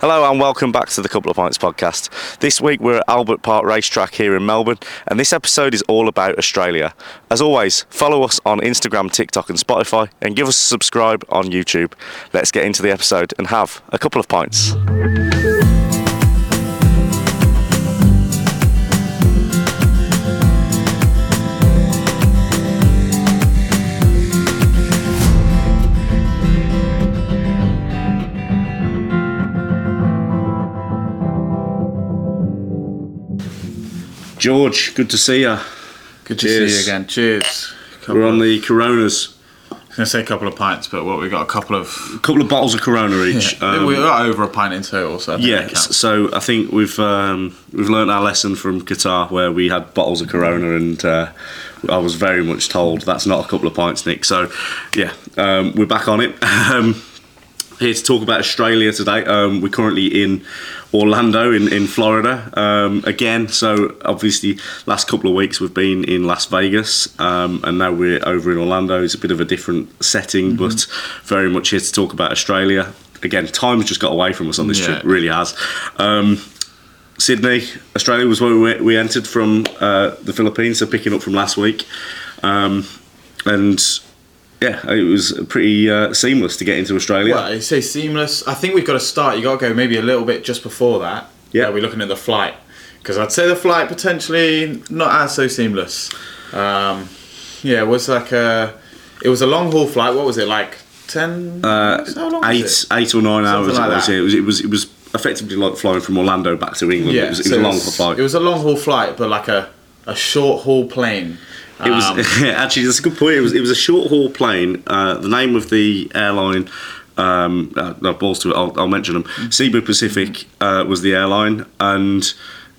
Hello and welcome back to the Couple of Pints podcast. This week we're at Albert Park Racetrack here in Melbourne, and this episode is all about Australia. As always, follow us on Instagram, TikTok, and Spotify, and give us a subscribe on YouTube. Let's get into the episode and have a couple of pints. George, good to see you. Good to Cheers. see you again. Cheers. We're on the Coronas. I was going to say a couple of pints, but what we got a couple of. A couple of bottles of Corona each. Um, we got over a pint in total, so I think Yeah, so I think we've um, we've learned our lesson from Qatar where we had bottles of Corona and uh, I was very much told that's not a couple of pints, Nick. So yeah, um, we're back on it. Um, here to talk about Australia today. Um, we're currently in Orlando in, in Florida um, again. So obviously, last couple of weeks we've been in Las Vegas, um, and now we're over in Orlando. It's a bit of a different setting, but very much here to talk about Australia. Again, time has just got away from us on this Yeah. trip, really has. Um, Sydney, Australia was where we, we entered from uh, the Philippines, so picking up from last week. Um, and yeah, it was pretty uh, seamless to get into Australia. Well, you say seamless. I think we've got to start. You got to go maybe a little bit just before that. Yeah. We're looking at the flight because I'd say the flight potentially not as so seamless. Um, yeah, it was like a. It was a long haul flight. What was it like? Ten. Uh, how long was eight, eight or nine hours. like it, was, yeah. it was. It was. It was effectively like flying from Orlando back to England. it was, it was a long was- flight. It was a long haul flight, but like a a short haul plane. It was Um, actually that's a good point. It was it was a short haul plane. Uh, the name of the airline. Um, uh, no, balls to it. I'll, I'll mention them. Cebu Pacific uh, was the airline, and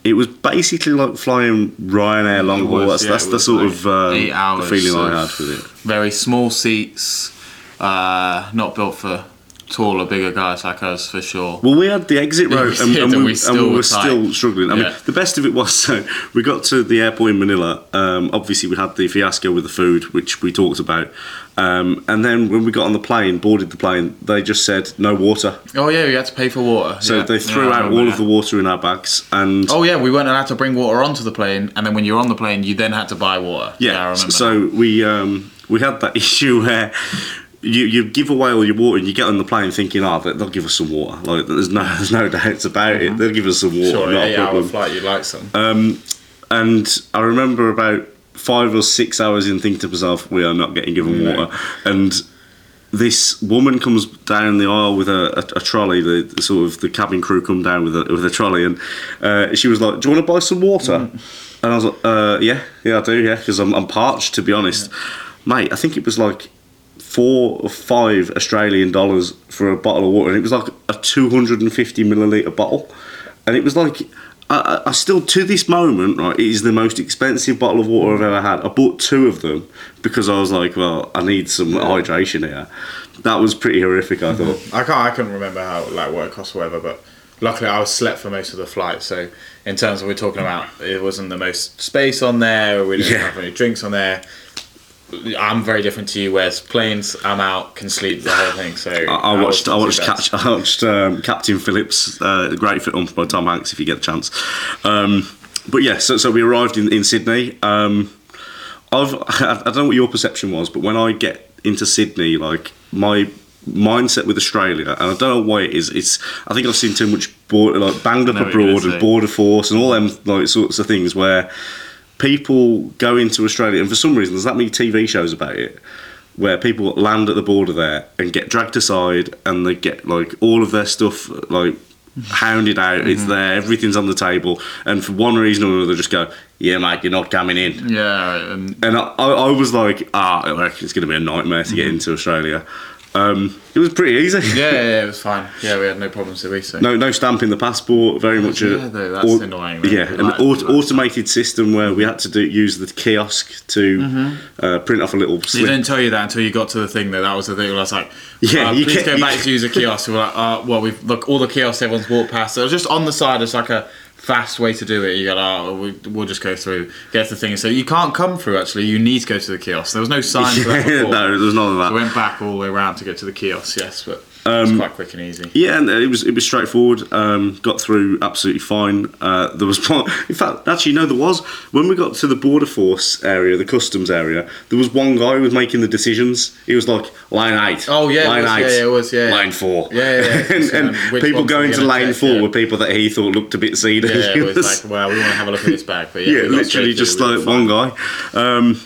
it was basically like flying Ryanair long haul. That's, yeah, that's the sort like of um, the feeling I had with it. very small seats, uh, not built for taller, bigger guys like us for sure. Well, we had the exit Yeah, road, and, and we, we and we were were still struggling. I mean, the best of it was so we got to the airport in Manila. Um, obviously, we had the fiasco with the food, which we talked about, um, and then when we got on the plane, boarded the plane, they just said no water. Oh yeah, you had to pay for water. So Yeah. they threw Yeah, out all of the water in our bags, and Oh yeah, we weren't allowed to bring water onto the plane, and then when you're on the plane, you then had to buy water. yeah, I remember. so we um, we had that issue where. You, you give away all your water and you get on the plane thinking, oh, they- they'll give us some water. Like there's no there's no doubts about it. They'll give us some water. sure, not a hour flight, you'd like some. And I remember about five or six hours in thinking to myself, we are not getting given No. water. And this woman comes down the aisle with a, a, a trolley. The, the sort of the cabin crew come down with a with a trolley, and uh, she was like, "Do you want to buy some water?" And I was like, uh, "Yeah, yeah, I do, yeah, because I'm, I'm parched, to be honest, mate. I think it was like." Four or five Australian dollars for a bottle of water, and it was like a 250 milliliter bottle, and it was like I, I- still to this moment right it is the most expensive bottle of water I've ever had. I bought two of them because I was like, well, I need some hydration here. That was pretty horrific. I thought. I can't. I couldn't remember how like what it cost or whatever, but luckily I was slept for most of the flight. So in terms of we're talking about, it wasn't the most space on there. We didn't Yeah. have any drinks on there. I'm very different to you. Whereas planes, I'm out, can sleep the whole thing. So I, I watched. I watched. Catch. Catch, I watched um, Captain Phillips. Uh, great film by Tom Hanks. If you get a chance. Um, but yeah, so, so we arrived in, in Sydney. Um, I've I don't know what your perception was, but when I get into Sydney, like my mindset with Australia, and I don't know why it is. It's I think I've seen too much border, like banged up know what you're abroad and border force and all them like sorts of things where people go into Australia, and for some reason there's that many TV shows about it. Where people land at the border there and get dragged aside, and they get like all of their stuff like hounded out. It's there, everything's on the table, and for one reason or another, just go, "Yeah, mate, you're not coming in." Yeah, and And I, I was like, ah, reckon it's going to be a nightmare to get into Australia. Um, it was pretty easy. yeah, yeah, yeah, it was fine. Yeah, we had no problems did we? So No, no stamp in the passport. Very much a Yeah, though, that's annoying, man. Yeah, an like- aut- automated system where we had to do use the kiosk to uh, print off a little They didn't tell you that until you got to the thing. Though that was the thing. Where I was like, Yeah, uh, you please can't- go back to use a kiosk. We We're like, uh, well, we've look all the kiosks everyone's walked past. So it was just on the side. It's like a fast way to do it. You go, oh, we, we'll just go through, get the thing. So you can't come through. Actually, you need to go to the kiosk. There was no sign for that before. no, there was none of that. went back all the way around to get to the kiosk. Yes, but it's quite quick and easy. Yeah, and it was it was straightforward. Um, got through absolutely fine. Uh, there was, part- in fact, actually, no, there was when we got to the border force area, the customs area. There was one guy who was making the decisions. He was like line eight. Oh, yeah, line was, yeah, yeah, it was, yeah. line four. Yeah, yeah, yeah. and, and um, people going to lane four yeah. were people that he thought looked a bit seedy. Yeah, it was like, well, we want to have a look at this bag, but yeah, yeah, literally just like one guy. Um,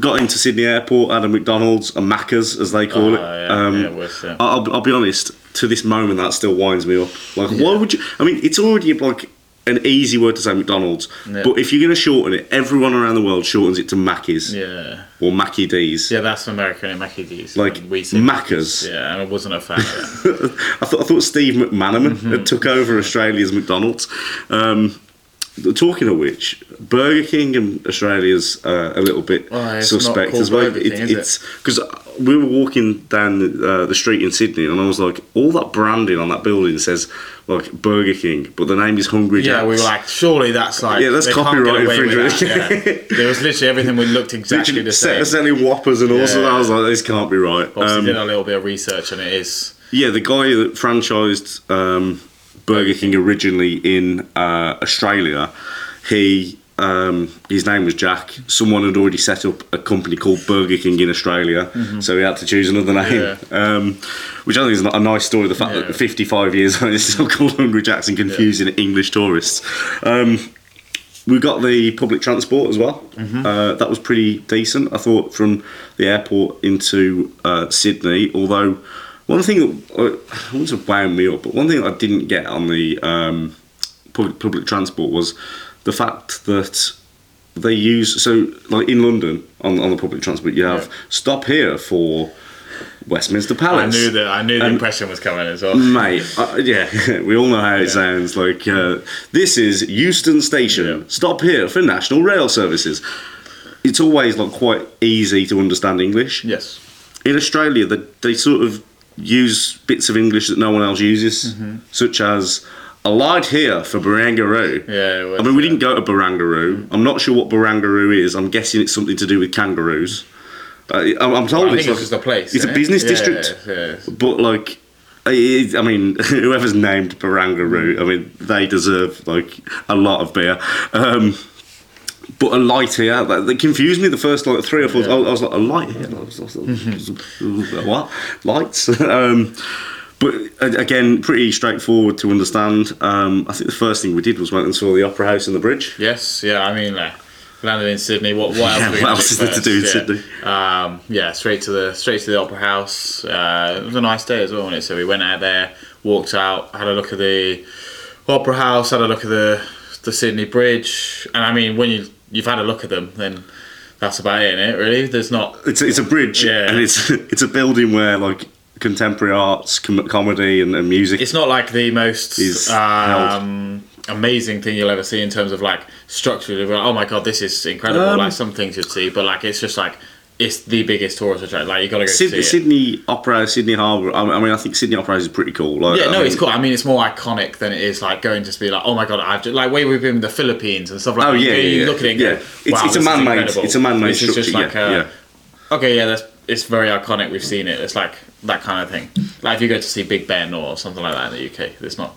got into Sydney Airport, had a McDonald's, a Macca's as they call Oh, it. yeah, um, yeah, was, yeah. I'll, I'll be honest. To this moment, that still winds me up. Like, why would you? I mean, it's already like an easy word to say McDonald's, Yeah. but if you're going to shorten it, everyone around the world shortens it to Macca's Yeah. or Mackie D's. Yeah, that's American and Mackie D's. Like, we say Macca's. Yeah, and I wasn't a fan. I thought I thought Steve McManaman Mm-hmm. had took over Australia's McDonald's. Um, talking of which, Burger King and Australia's uh, a little bit Oh, suspect as well. King, is it's because we were walking down uh, the street in Sydney, and I was like, all that branding on that building says like Burger King, but the name is Hungry yeah, we were like, surely that's like. Yeah, that's they can't get copyright infringement. yeah. There was literally everything we looked exactly Literally the same. selling whoppers and all. Yeah. I was like, this can't be right. Obviously, Um, did a little bit of research, and it is. Yeah, the guy that franchised um, Burger King originally in uh, Australia, he um, his name was Jack. Someone had already set up a company called Burger King in Australia, so he had to choose another name. Mm-hmm. Yeah. Um, which I think is a nice story. The fact Yeah. that 55 years on, it's still called Hungry Jack's and confusing English tourists. Um, we got the public transport as well. Mm-hmm. Uh, that was pretty decent. I thought from the airport into uh, Sydney. Although one thing that uh, I want to wound me up, but one thing I didn't get on the um, public, public transport was the fact that they use so like in London on on the public transport you have Yeah. stop here for Westminster Palace. I knew that. I knew the And- impression was coming as well. Mate, uh, yeah, we all know how it sounds. Like, uh, this is Euston Station. Yeah. Stop here for National Rail Services. It's always like quite easy to understand English. Yes. In Australia, they, they sort of use bits of English that no one else uses, such as a light here for Barangaroo. Yeah. Was, I mean, we didn't go to Barangaroo. I'm not sure what Barangaroo is. I'm guessing it's something to do with kangaroos. Uh, I'm I'm told I it's like, it's place. It's a it? business Yeah, district Yeah. but like it- I mean, whoever's named Barangaroo, I mean, they deserve like a lot of beer. Um, but a light here, that, that confused me the first like three or four. Yeah. I, I was like, a light here. I was- I was like, what lights? um, but again, pretty straightforward to understand. Um, I think the first thing we did was went and saw the Opera House and the bridge. Yes, yeah. I mean, uh, landed in Sydney. What, what else? Yeah, what else do is there to do in first? Sydney? Yeah. Um, yeah, straight to the straight to the Opera House. Uh, it was a nice day as well, wasn't it? So we went out there, walked out, had a look at the Opera House, had a look at the the Sydney Bridge, and I mean, when you you've had a look at them, then that's about it, innit? Really, there's not. It's it's a bridge, Yeah. and it's it's a building where like contemporary arts, com- comedy, and, and music. It's not like the most um, amazing thing you'll ever see in terms of like structurally. Like, oh my god, this is incredible! Um, like some things you'd see, but like it's just like it's the biggest tourist attraction. Like you gotta go Sydney, see it. Sydney Opera, Sydney Harbour. I I mean, I think Sydney Opera is pretty cool. Like, Yeah, I no, mean, it's cool. I mean, it's more iconic than it is like going to be like, oh my god, I've just, like where we've been in the Philippines and stuff like Oh, that. yeah, you, yeah, you yeah. look at it, Yeah. go, It's- wow, it's a this is man-made- it's a man-made This is just structure, like, yeah, uh, okay, yeah, that's it's very iconic. We've seen it. It's like that kind of thing. Like if you go to see Big Ben or something like that in the UK, it's not.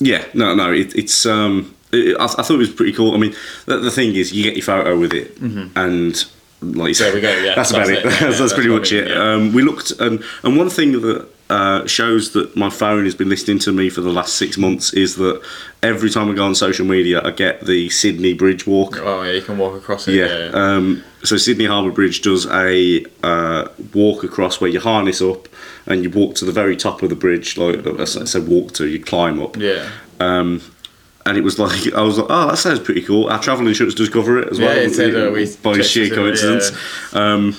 Yeah, no, no, it, it's. Um, it, I, I thought it was pretty cool. I mean, the, the thing is, you get your photo with it, and like you said, There we go, yeah, that's about that's it. it, yeah, that's, yeah, that's that's pretty much I it. yeah. Um, we looked, and and one thing that uh, shows that my phone has been listening to me for the last six months is that every time I go on social media, I get the Sydney Bridge walk. Oh yeah, you can walk across it. Yeah. Yeah, Um, so Sydney Harbour Bridge does a uh, walk across where you harness up and you walk to the very top of the bridge. Like I say say walk to, you climb up. yeah. Um, and it was like I was like, oh, that sounds pretty cool. Our travel insurance does cover it as well, Yeah, it uh, we by sheer it, coincidence. Um,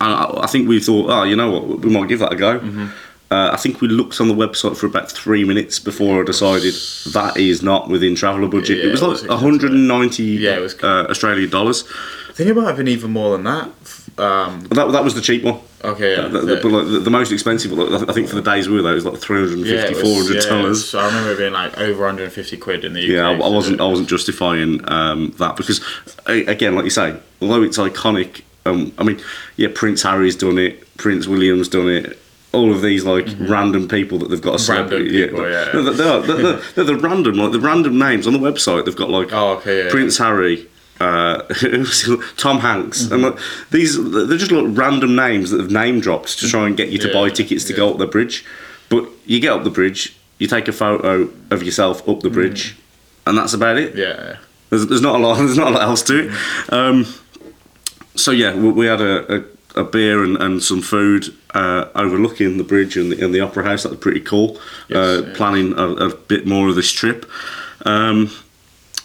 and I, I think we thought, oh, you know what, we might give that a go. Mm-hmm. Uh, I think we looked on the website for about three minutes before I decided that is not within traveller budget. Yeah, it was like 190 Yeah, it was uh, Australian dollars. I think it might have been even more than that. Um, That, that was the cheap one. okay, yeah. The, the- but like the, the most expensive one, I think for the days we were there, it was like 350 yeah, was- 400 yeah, dollars. So I remember it being like over 150 quid in the UK. Yeah, I, I wasn't. I wasn't justifying um, that because, again, like you say, although it's iconic, um, I mean, yeah, Prince Harry's done it, Prince William's done it, all of these like random people that they've got a Random people, yeah. No, they're, they're, they're, they're the random like the random names on the website. They've got like Oh, okay, yeah, Prince Harry. Uh, Tom Hanks Mm-hmm. and like, these they're just like random names that have name dropped to try and get you to Yeah, buy tickets to go up the bridge but you get up the bridge you take a photo of yourself up the bridge and that's about it. Yeah. there's, there's not a lot. There's not a lot else to it. Um, so yeah, we, we had a, a, a beer and, and some food uh, overlooking the bridge and the, and the opera house. That was pretty cool. Yes, uh, yeah. Planning a, a bit more of this trip, um,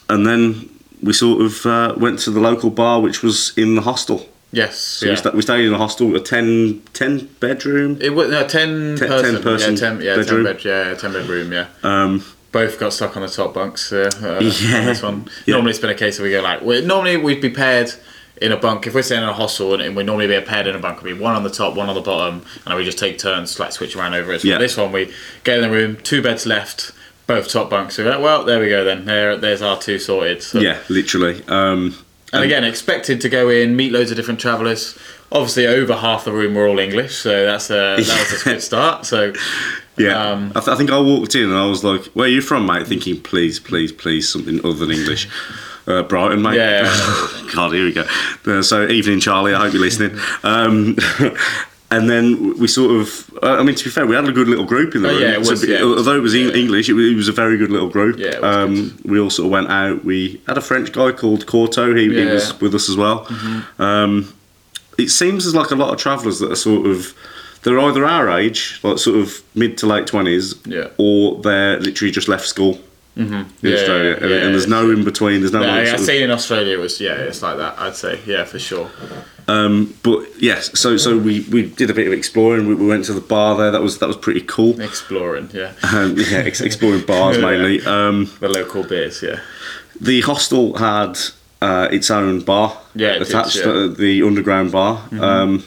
and then we sort of uh, went to the local bar, which was in the hostel. Yes. So yeah. we, sta- we stayed in a hostel, a 10, 10 bedroom. It was no, ten, Ten- person, 10 person yeah, ten, yeah, bedroom. ten bed, yeah, ten bedroom, yeah. Um, Both got stuck on the top bunks. Uh, uh, Yeah. on this one. Yeah. Normally, it's been a case of we go like, we normally we'd be paired in a bunk. If we're staying in a hostel and, we normally be paired in a bunk, it'd be one on the top, one on the bottom, and we just take turns like switch around over it. So Yeah. this one, we get in the room, two beds left, both top bunks. So like, well, there we go then. There, there's our two sorted. So- yeah, literally. Um, And again, expected to go in, meet loads of different travellers. Obviously, over half the room were all English, so that's a that was a good start. So Yeah, Um, I, th- I think I walked in and I was like, "Where are you from, mate?" Thinking, "Please, please, please, something other than English." Uh, Brighton, mate. Yeah. God, here we go. Uh, so, evening, Charlie. I hope you're listening. Um, and then we sort of, I mean, to be fair, we had a good little group in the Oh, room. yeah, it was, be- yeah, although it was yeah. English, it was, it was a very good little group. Yeah, um, we all sort of went out. We had a French guy called Corto. He, he. Mm-hmm. was with us as well. Um, it seems there's like a lot of travellers that are sort of they're either our age, like sort of mid to late twenties, Yeah. or they're literally just left school in Yeah, Australia, and, yeah, and there's no in between. There's no, like, I seen in Australia it was yeah, it's like that. I'd say yeah for sure. um, but yes, so so we, we did a bit of exploring. We, we went to the bar there. That was that was pretty cool. Exploring, yeah, Um, yeah, ex- exploring bars Yeah. mainly. Um, the local beers, yeah, the hostel had uh, its own bar Yeah, it did, attached, yeah. Mm-hmm. uh, the underground bar. Um,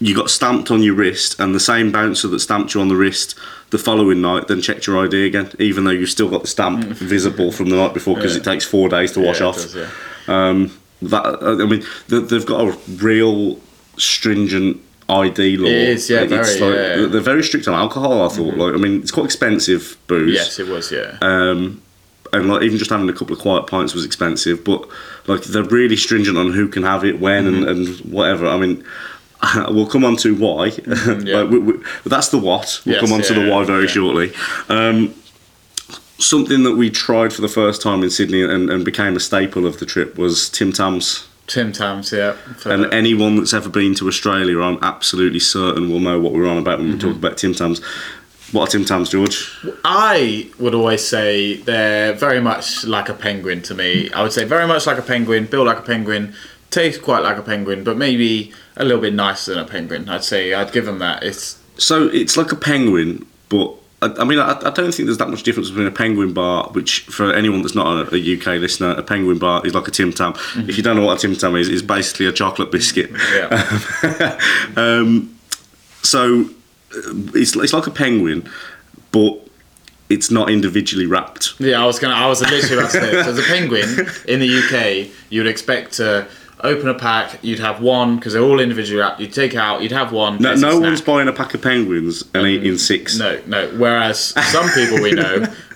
you got stamped on your wrist, and the same bouncer that stamped you on the wrist the following night then checked your ID again, even though you've still got the stamp visible from the night before because Mm. Yeah. it takes four days to wash Yeah, off. does, yeah. Um, that I mean, they- they've got a real stringent ID law. It is, yeah, It's very, like- yeah. Mm-hmm. They're very strict on alcohol. I thought, like, I mean, it's quite expensive booze. Yes, it was, yeah. Um, and like even just having a couple of quiet pints was expensive, but like they're really stringent on who can have it, when, and, and whatever. I mean, we'll come on to why. yeah. like, we, we, that's the what. We'll Yes, come on to the why very yeah. shortly. Um, something that we tried for the first time in Sydney and, and became a staple of the trip was Tim Tams. Tim Tams, yeah. And anyone that's ever been to Australia, I'm absolutely certain will know what we're on about when we Mm-hmm. talk about Tim Tams. What are Tim Tams, George? I would always say they're very much like a penguin to me. I would say very much like a penguin, built like a penguin, taste quite like a penguin, but maybe a little bit nicer than a penguin. I'd say I'd give them that. It's So it's like a penguin, but I, I mean, I, I don't think there's that much difference between a penguin bar, which for anyone that's not a, a UK listener, a penguin bar is like a Tim Tam. If you don't know what a Tim Tam is, it's basically a chocolate biscuit. yeah, um, so it's it's like a penguin, but it's not individually wrapped. yeah. I was gonna. I was literally about to say. this. As a penguin in the UK, you'd expect to open a pack. You'd have one because they're all individually wrapped. You'd take out. You'd have one. No, no snack. one's buying a pack of penguins and eating six. No, no. Whereas some people we know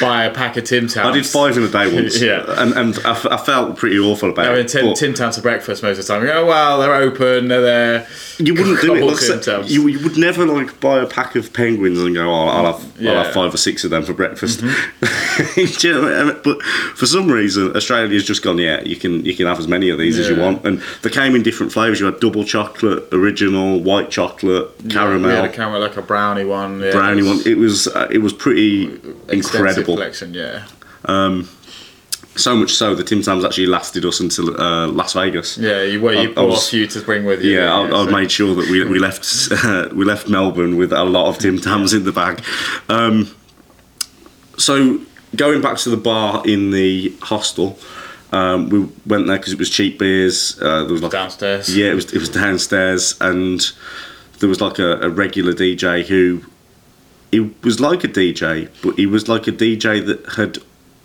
buy a pack of Tim Tams. I did five in a day once, Yeah. and and I, f- I felt pretty awful about I it. mean, Tim, but- Tim Tams for breakfast most of the time. You go, oh, well, they're open, they're there. You wouldn't do it. Like, I said, Tim Tams. you, you would never like buy a pack of penguins and go, "Oh, I'll have, I'll Yeah. Mm-hmm. have five or six of them for breakfast." Do you know I mean? But for some reason, Australia's just gone. Yeah, you can you can have as many of these as you want, and they came in different flavors. You had double chocolate, original, white chocolate, caramel, We had a caramel, like a brownie one. Yeah, brownie it one. It was uh, it was pretty extensive incredible. Collection, yeah. So much so the Tim Tams actually lasted us until uh, Las Vegas. Yeah, you, well, you I- I was- a few to bring with you. Yeah, I, I so- made sure that we, we left uh, we left Melbourne with a lot of Tim Tams in the bag. Um, so going back to the bar in the hostel, um, we went there because it was cheap beers. Uh, there was like downstairs. yeah, it was it was downstairs, and there was like a, a regular DJ who he was like a DJ, but he was like a DJ that had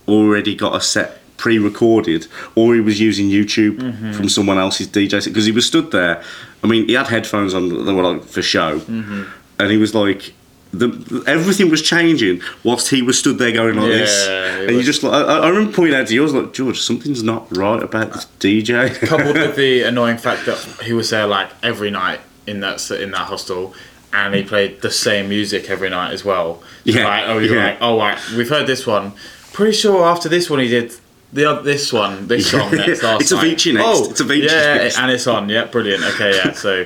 already got a set pre-recorded, or he was using YouTube Mm-hmm. from someone else's DJ set because he was stood there. I mean, he had headphones on that were like for show, Mm-hmm. and he was like. The, everything was changing whilst he was stood there going like this, Yeah, it and you just like I, I remember pointing out to you, I was like, George, something's not right about this DJ. coupled with the annoying fact that he was there like every night in that in that hostel, and he played the same music every night as well. So Yeah, like, oh, you're yeah. like, oh, right, we've heard this one. Pretty sure after this one he did the oth- this one, this song next. last It's. Avicii next. Oh, It's Avicii Yeah, next. and it's on. Yeah, brilliant. Okay, yeah. So,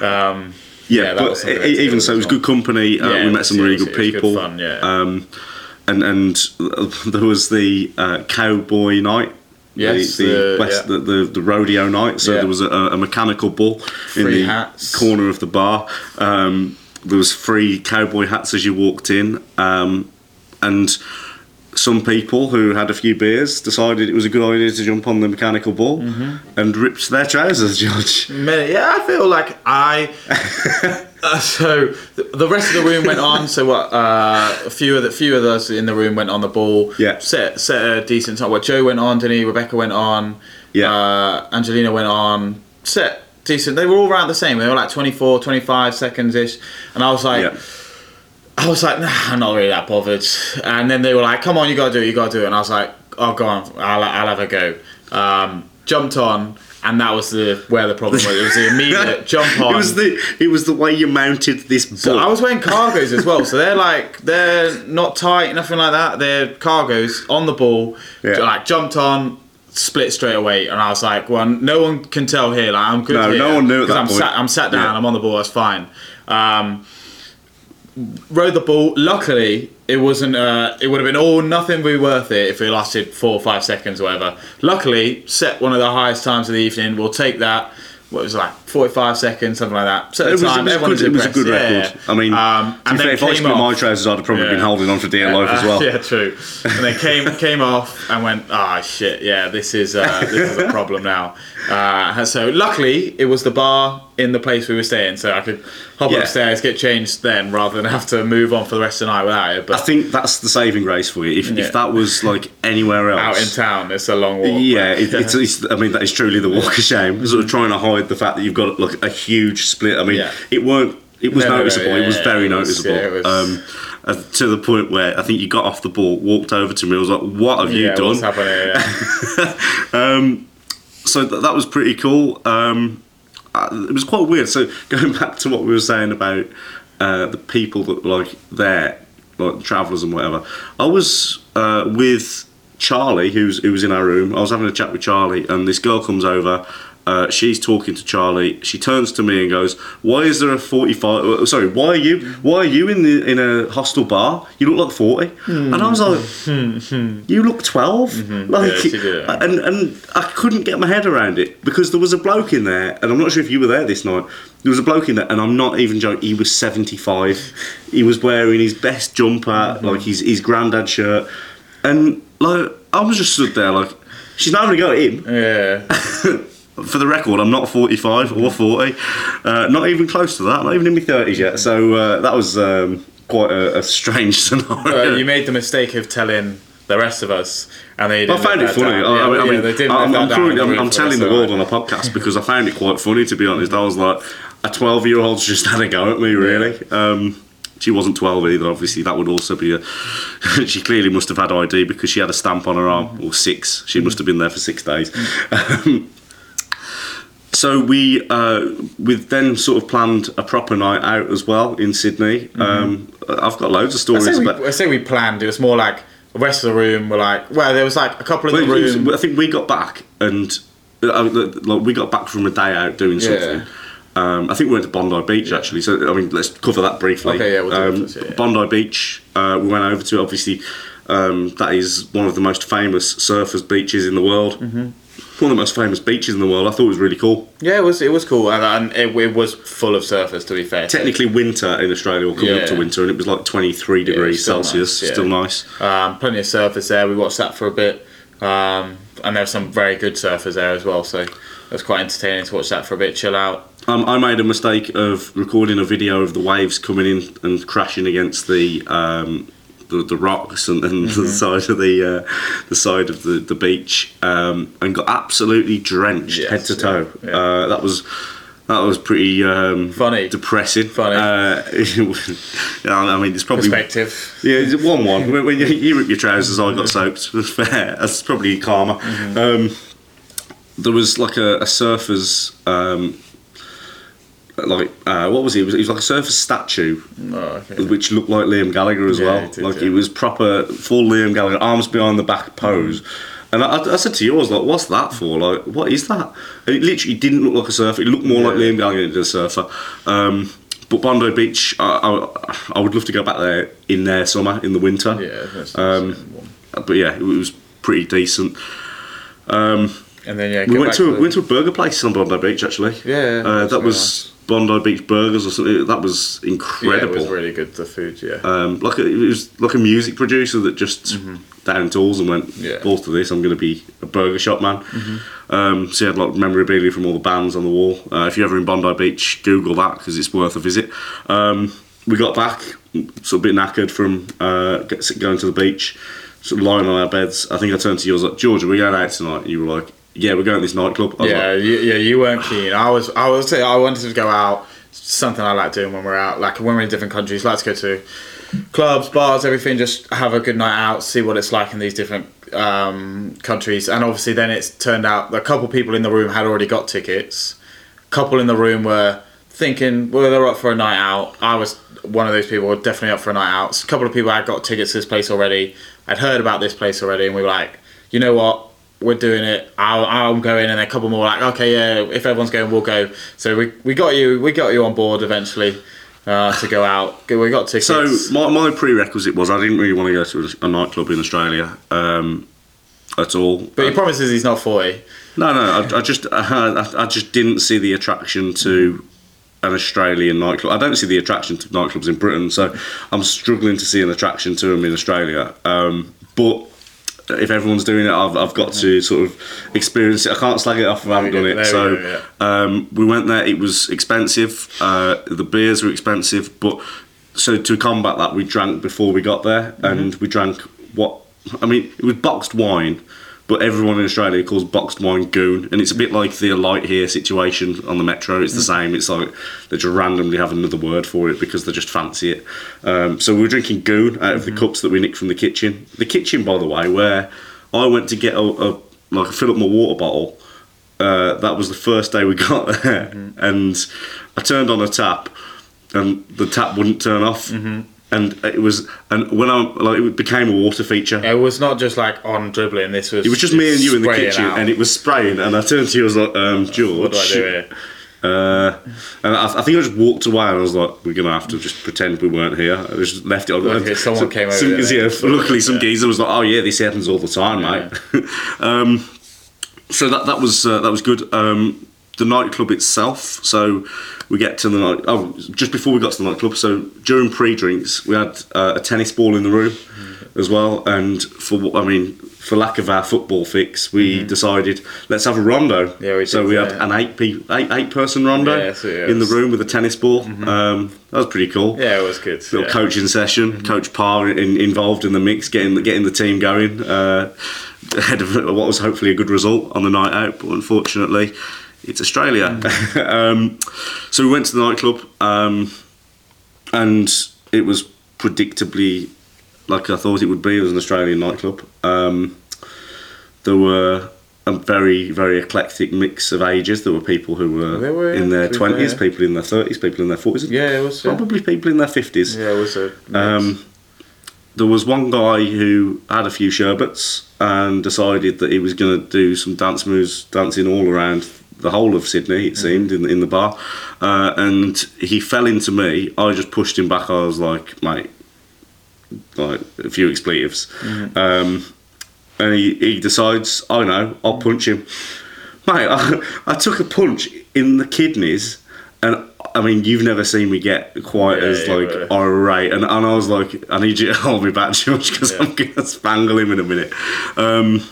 um, yeah, that but was something to even so, it was good company. Uh, Yeah, we met some really good it was good people. fun, yeah. Um, and and uh, there was the uh, cowboy night. Yes, the the, the- west, yeah. the, the the rodeo night. So Yeah. there was a, a mechanical bull in the hats. corner of the bar. Um, there was free cowboy hats as you walked in, um, and some people who had a few beers decided it was a good idea to jump on the mechanical bull Mm-hmm. and ripped their trousers, George. Yeah, I feel like I. uh, so the, the rest of the room went on. So what? Uh, a few of the few of us in the room went on the ball. Yeah. Set set a decent time. Well, Joe went on, didn't he? Rebecca went on. Yeah. Uh, Angelina went on. Set decent. They were all around the same. They were like 24, 25 seconds ish. And I was like. Yeah. I was like, nah, I'm not really that bothered. And then they were like, come on, you gotta do it, you gotta do it. And I was like, oh, go on, I'll, I'll have a go. Um, jumped on, and that was the where the problem was. It was the immediate jump on. It was the it was the way you mounted this bull. So I was wearing cargos as well, so they're like they're not tight, nothing like that. They're cargos on the ball, Yeah. like jumped on, split straight away, and I was like, well, no one can tell here. Like I'm good. No, here, no one knew at that I'm point. Sat, I'm sat down. Yeah. I'm on the ball. That's fine. Um, rode the ball. Luckily, it wasn't. Uh, it would have been all nothing be worth it if it lasted four or five seconds or whatever. Luckily, set one of the highest times of the evening. We'll take that. What was it like forty-five seconds, something like that. Set the It was, it was, good, it was a good record. yeah. I mean, um, be fair, if I split my trousers, I'd have probably been holding on for dear life as well. yeah, true. And they came came off and went, ah, shit, yeah, this is uh, this is a problem now. Uh, so luckily, it was the bar in the place we were staying, so I could hop Yeah. upstairs, get changed then, rather than have to move on for the rest of the night without it. I think that's the saving grace for you. If, Yeah. if that was like anywhere else, out in town, it's a long walk. Yeah, but- it, it's, it's. I mean, that is truly the walk of shame. Sort of trying to hide the fact that you've got like a huge split. I mean, it weren't. It was No, no, no, noticeable. yeah, it was very it was- noticeable. was- um, uh, to the point where I think you got off the ball, walked over to me. I was like, "What have you done?" what's happening? Yeah. so th- that was pretty cool. Um, it was quite weird. So going back to what we were saying about uh, the people that like there, like the travellers and whatever. I was uh, with Charlie, who's who was in our room. I was having a chat with Charlie, and this girl comes over. Uh, she's talking to Charlie. She turns to me and goes, "Why is there a forty-five? uh, Sorry, why are you? Why are you in the in a hostel bar? You look like 40. And I was like, "You look 12 Like, Yeah, she did. and and I couldn't get my head around it because there was a bloke in there, and I'm not sure if you were there this night. There was a bloke in there, and I'm not even joking. He was 75. He was wearing his best jumper, Mm-hmm. like his his granddad shirt, and like I was just stood there, like she's not having a go at him. yeah. For the record, I'm not 45 or 40, uh, not even close to that. Not even in my 30s yet. So uh, that was um, quite a, a strange scenario. Uh, you made the mistake of telling the rest of us, and they I found it funny. down. I, mean, yeah, I mean, they didn't I'm, I'm, that down currently- in I'm, I'm telling the world on a podcast because I found it quite funny, to be honest. I was like, a 12 year old's just had a go at me, really. Um, she wasn't 12 either, obviously. That would also be a. she clearly must have had ID because she had a stamp on her arm, or six. She must have been there for six days. Um, so we uh, we then sort of planned a proper night out as well in Sydney. Um, I've got loads of I stories say, we, about. I say we planned. It was more like the rest of the room were like, well, there was like a couple in Well, the was- I think we got back and uh, like we got back from a day out doing Yeah. something. Um, I think we went to Bondi Beach actually. So I mean, let's cover that briefly. Okay, yeah, we'll um, this, yeah, yeah. Bondi Beach. Uh, we went over to obviously. Um, that is one of the most famous surfers beaches in the world. Mm-hmm. One of the most famous beaches in the world. I thought it was really cool. Yeah, it was it was cool, and, and it, it was full of surfers. To be fair, Technically, winter in Australia, or coming up to winter, and it was like 23 degrees still Celsius. nice, yeah. Still nice. um, plenty of surfers there. We watched that for a bit, um, and there were some very good surfers there as well. So it was quite entertaining to watch that for a bit, chill out. Um, I made a mistake of recording a video of the waves coming in and crashing against the um, the, the rocks and, and Mm-hmm. the side of the uh, the side of the, the beach um, and got absolutely drenched Yes, head to toe. yeah, yeah. Uh, that was That was pretty um, Funny. depressing. Funny. Uh, I mean, it's probably Perspective. yeah, it's one one. When, when you, you rip your trousers, I got soaked. That's fair. That's probably karma. Mm-hmm. Um, there was like a, a surfer's. Um, like uh, what was he? he? was, it was like a surfer's statue, Oh, okay. which looked like Liam Gallagher as Yeah, well. did, like yeah. it was proper full Liam Gallagher, arms behind the back pose. And I, I said to you, I was like, "What's that for? Like, what is that?" And it literally didn't look like a surfer. It looked more like Liam Gallagher than a surfer. Um, but Bondi Beach, I, I, I would love to go back there in their summer, in the winter. Yeah. That's Um. But yeah, it was pretty decent. and then yeah, We went to, the- went to a burger place on Bondi Beach actually. Yeah, uh, that was Bondi Beach Burgers or something. That was incredible. Yeah, it was really good. The food, yeah. um, like a, it was like a music producer that just down tools and went Mm-hmm. Yeah. balls to this. I'm going to be a burger shop man. Um, so he had like memorabilia from all the bands on the wall. Uh, if you're ever in Bondi Beach, Google that because it's worth a visit. Um, we got back sort of a bit knackered from uh, going to the beach, sort of lying on our beds. I think I turned to you. I was like, George, are we going out tonight? You were like, Yeah, we're going to this nightclub. I yeah, like, you, yeah, you weren't keen. I was, I was, I wanted to go out. Something I like doing when we're out, like when we're in different countries. Like to go to clubs, bars, everything. Just have a good night out, see what it's like in these different um, countries. And obviously, then it's turned out a couple people in the room had already got tickets. A couple in the room were thinking, well, they're up for a night out. I was one of those people, definitely up for a night out. A couple of people had got tickets to this place already. I'd heard about this place already, and we were like, you know what? We're doing it. I'll, I'm going, and a couple more like, okay, yeah. If everyone's going, we'll go. So we, we got you. We got you on board eventually uh, to go out. We got tickets. So my, my prerequisite was I didn't really want to go to a, nightclub in Australia um, at all. but he promises he's not forty. No, no, I, I just I, I just didn't see the attraction to an Australian nightclub. I don't see the attraction to nightclubs in Britain, so I'm struggling to see an attraction to them in Australia. Um, but if everyone's doing it, I've, I've got to sort of experience it. I can't slag it off if I haven't done it. So um, we went there. It was expensive. Uh, the beers were expensive, but so to combat that, we drank before we got there, Mm-hmm. and we drank what I mean. It was boxed wine, but everyone in Australia calls boxed wine goon, and it's a bit like the light here situation on the metro. It's the Mm. same. It's like they just randomly have another word for it because they just fancy it. Um, so we were drinking goon out of the cups that we nicked from the kitchen. The kitchen, by the way, where I went to get a, a like fill up my water bottle. Uh, that was the first day we got there, and I turned on a tap, and the tap wouldn't turn off. And it was, and when I like, it became a water feature. It was not just like on dribbling. This was. It was just me and you in the kitchen, out. and it was spraying. And I turned to you, I was like, um, George. What do I do here? Uh, and I, I think I just walked away, and I was like, we're gonna have to just pretend we weren't here. I just left it. on. Okay, someone came over Some, there. yeah, luckily, some Yeah. geezer was like, oh yeah, this happens all the time, mate. um, so that that was uh, that was good. Um, the nightclub itself. So we get to the night. Oh, just before we got to the nightclub. So during pre-drinks, we had uh, a tennis ball in the room as well. And for I mean, for lack of our football fix, we decided let's have a rondo. Mm-hmm. Yeah, we so did, we had yeah. an eight pe- eight eight person rondo Yeah, so, yeah, in the room with a tennis ball. Um, that was pretty cool Yeah, it was good. little. Mm-hmm. coaching session. Coach Parr in, involved in the mix, getting getting the team going uh, ahead of what was hopefully a good result on the night out. But unfortunately, it's Australia. Mm-hmm. um, so we went to the nightclub, um, and it was predictably like I thought it would be. It was an Australian nightclub. Um, there were a very very eclectic mix of ages. There were people who were, were, in their twenties, fair. people in their thirties, people in their forties. Yeah, it was. Yeah, Probably people in their fifties. yeah it was. Um, there was one guy who had a few sherbets and decided that he was going to do some dance moves, dancing all around the whole of Sydney. It seemed in in the bar, uh, and he fell into me. I just pushed him back. I was like, mate, like a few expletives, um, and he, he decides, I know, I'll punch him, mate. I, I took a punch in the kidneys. And I mean, you've never seen me get quite Yeah, as yeah, like really. irate, and, and I was like, I need you to hold me back, George, because Yeah. I'm gonna spangle him in a minute. Um,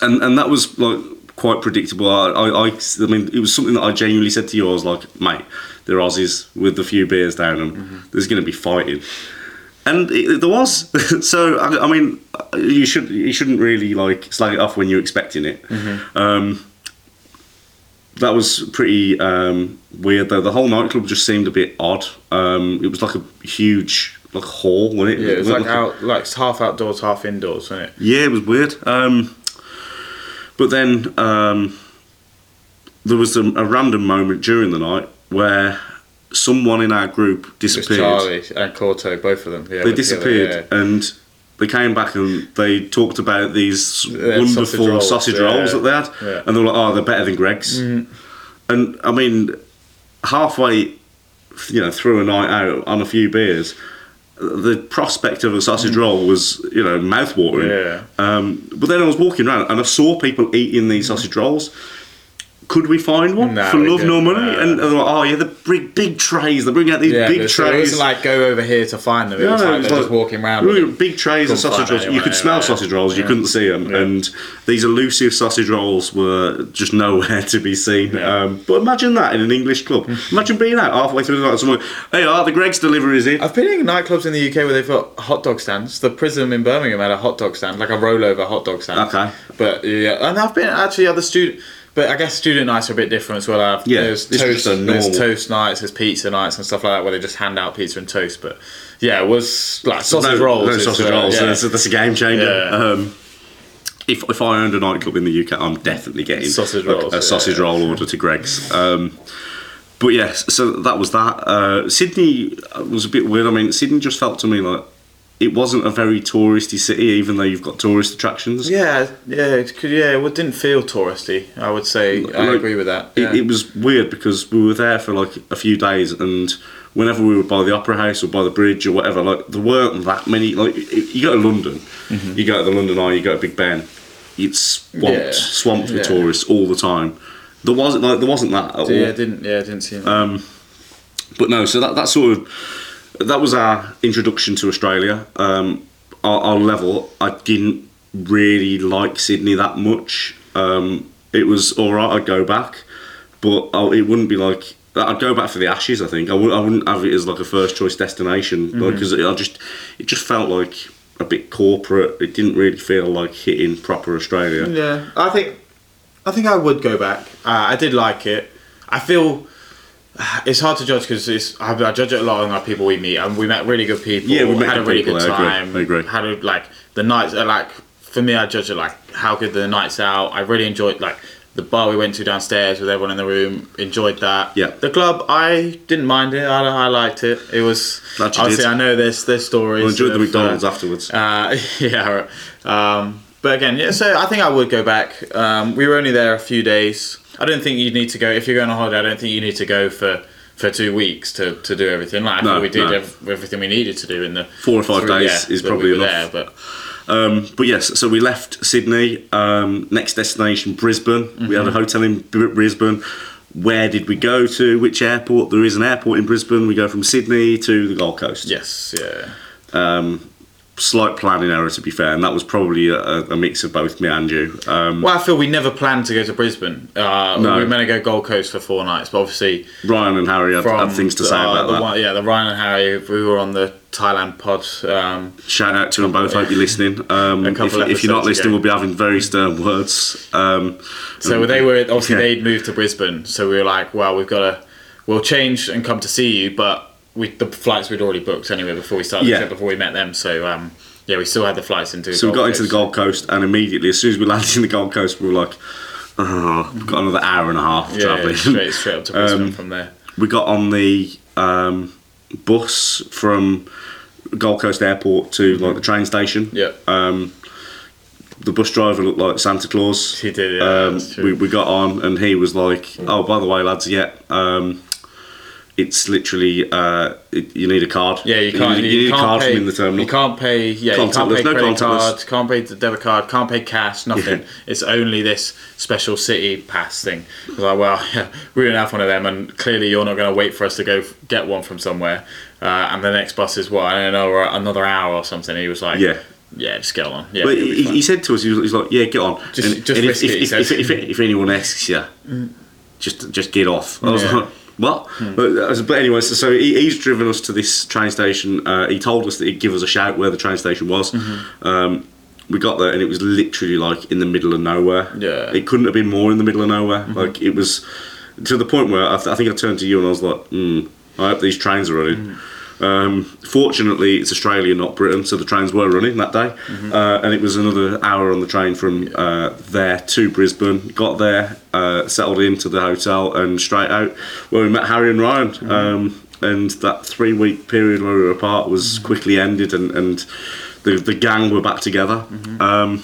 and and that was like quite predictable. I, I, I, I mean, it was something that I genuinely said to you. I was like, mate, they're Aussies with a few beers down them. Mm-hmm. There's going to be fighting, and it, there was. so I, I mean, you should you shouldn't really like slag it off when you're expecting it. Mm-hmm. Um, that was pretty um, weird though. The whole nightclub just seemed a bit odd. Um, it was like a huge like hall, wasn't it? Yeah, it was like out, like it's half outdoors, half indoors, wasn't it? Yeah, it was weird. Um, but then um, there was a, a random moment during the night where someone in our group disappeared. Charlie and Corto, both of them. Yeah, They together, disappeared and they came back and they talked about these Yeah, wonderful sausage sausage rolls, rolls, yeah. that they had. Yeah. And they were like, oh, they're better than Greggs. And I mean, halfway, you know, through a night out on a few beers, the prospect of a sausage roll was, you know, mouth-watering. Yeah. Um, but then I was walking around and I saw people eating these sausage rolls. Could we find one No, for love nor money? no. And they're like, oh yeah, the big big trays. They bring out these Yeah, big so it trays. wasn't like go over here to find them. It was No, like it was they're like- just walking around. Really big trays of sausage rolls. You could smell sausage rolls. You couldn't see them, and these elusive sausage rolls were just nowhere to be seen. Um, but imagine that in an English club. imagine being out halfway through the night, and someone, "Hey, are the Greggs deliveries in?" I've been in nightclubs in the UK where they've got hot dog stands. The Pryzm in Birmingham had a hot dog stand, like a rollover hot dog stand. Okay. But yeah, and I've been actually other student, but I guess student nights are a bit different as well. I've, Yeah, there's toast, there's toast nights, there's pizza nights and stuff like that where they just hand out pizza and toast. But yeah, it was like sausage no, rolls. No sausage uh, rolls. yeah. That's, that's a game changer. Yeah. Um, if, if I owned a nightclub in the UK, I'm definitely getting Sausage a- rolls, a, yeah. sausage roll order to Greggs. Um, but yes, so that was that. Uh, Sydney was a bit weird. I mean, Sydney just felt to me like it wasn't a very touristy city, even though you've got tourist attractions. Yeah, yeah, it could, yeah. It didn't feel touristy. I would say I agree with that. It, yeah. it was weird because we were there for like a few days, and whenever we were by the opera house or by the bridge or whatever, like there weren't that many. Like you go to London, you go to the London Eye, you go to Big Ben, it's swamped, Mm-hmm. Yeah. swamped with Yeah. tourists all the time. There wasn't like there wasn't that at all. yeah, it didn't yeah, it didn't seem. Um, but no, so that that sort of that was our introduction to Australia. Um, our, our level, I didn't really like Sydney that much. Um, it was all right. I'd go back, but I, it wouldn't be like I'd go back for the Ashes. I think I would. I wouldn't have it as like a first choice destination because I just it just felt like a bit corporate. It didn't really feel like hitting proper Australia. Yeah, I think I think I would go back. Uh, I did like it. I feel it's hard to judge because it's I, I judge it a lot on our people we meet, and we met really good people. Yeah, we met had a good really people, good I agree, time. I agree. Had a, like the nights are like for me. I judge it like how good the nights out. I really enjoyed like the bar we went to downstairs with everyone in the room. Enjoyed that. Yeah. The club, I didn't mind it. I, I liked it. It was Glad obviously did. I know there's there's stories. I enjoyed the McDonald's uh, afterwards. uh, yeah, um, but again, yeah. So I think I would go back. Um, we were only there a few days. I don't think you need to go if you're going on holiday. I don't think you need to go for, for two weeks to, to do everything. Like I No, thought we did no. ev- everything we needed to do in the Four or five three- days is probably we enough. There, but Um, but yes, so we left Sydney. Um, next destination, Brisbane. We had a hotel in Brisbane. Where did we go to? Which airport? There is an airport in Brisbane. We go from Sydney to the Gold Coast. yes, yeah. Um, slight planning error, to be fair, and that was probably a, a mix of both me and you. Um, Well, I feel we never planned to go to Brisbane. Uh, No. We were meant to go Gold Coast for four nights, but obviously Ryan and Harry had, had things to say uh, about the that. One, yeah, the Ryan and Harry. We were on the Thailand pod. Um, Shout out to them both. Hope you're listening. Um, if, if you're not listening, ago. we'll be having very stern words. Um, So they were obviously Yeah. they'd moved to Brisbane, so we were like, well, we've got to, we'll change and come to see you, but we the flights we'd already booked anyway before we started Yeah. the trip before we met them. So um, yeah, we still had the flights into. So we Gold got into the Gold Coast, and immediately, as soon as we landed in the Gold Coast, we were like, oh, we've got another hour and a half Yeah, travelling. yeah, straight straight up to Brisbane Um, from there. we got on the um, bus from Gold Coast Airport to like the train station. Yeah, Um, the bus driver looked like Santa Claus. he did. Yeah, Um, we, we got on, and he was like, "Oh, by the way, lads, yeah, um, it's literally uh, it, you need a card. yeah, you can't. You, You, need a can't card pay, from in the terminal. You can't pay. Yeah, you can't pay no credit contactless. card. Can't pay the debit card. Can't pay cash. Nothing. Yeah. It's only this special city pass thing. I was like, well, yeah, we don't have one of them, and clearly you're not going to wait for us to go f- get one from somewhere. Uh, and the next bus is what I don't know, another hour or something. He was like, Yeah. yeah, just get on. Yeah, But he, he said to us, he was, he's like, "Yeah, get on." Just- just if, risk if, it, if, if, if, if anyone asks you, just just get off. I was Yeah. Like, "What?" But, uh, but anyway, so, so he, he's driven us to this train station. Uh, he told us that he'd give us a shout where the train station was. Mm-hmm. Um, we got there and it was literally like in the middle of nowhere. Yeah. It couldn't have been more in the middle of nowhere. Like it was to the point where I, th- I think I turned to you and I was like, mm, I hope these trains are running. Um, fortunately, it's Australia, not Britain, so the trains were running that day, uh, and it was another hour on the train from uh, there to Brisbane. Got there, uh, settled into the hotel, and straight out where we met Harry and Ryan. Um, and that three week period where we were apart was quickly ended, and, and the the gang were back together. Um,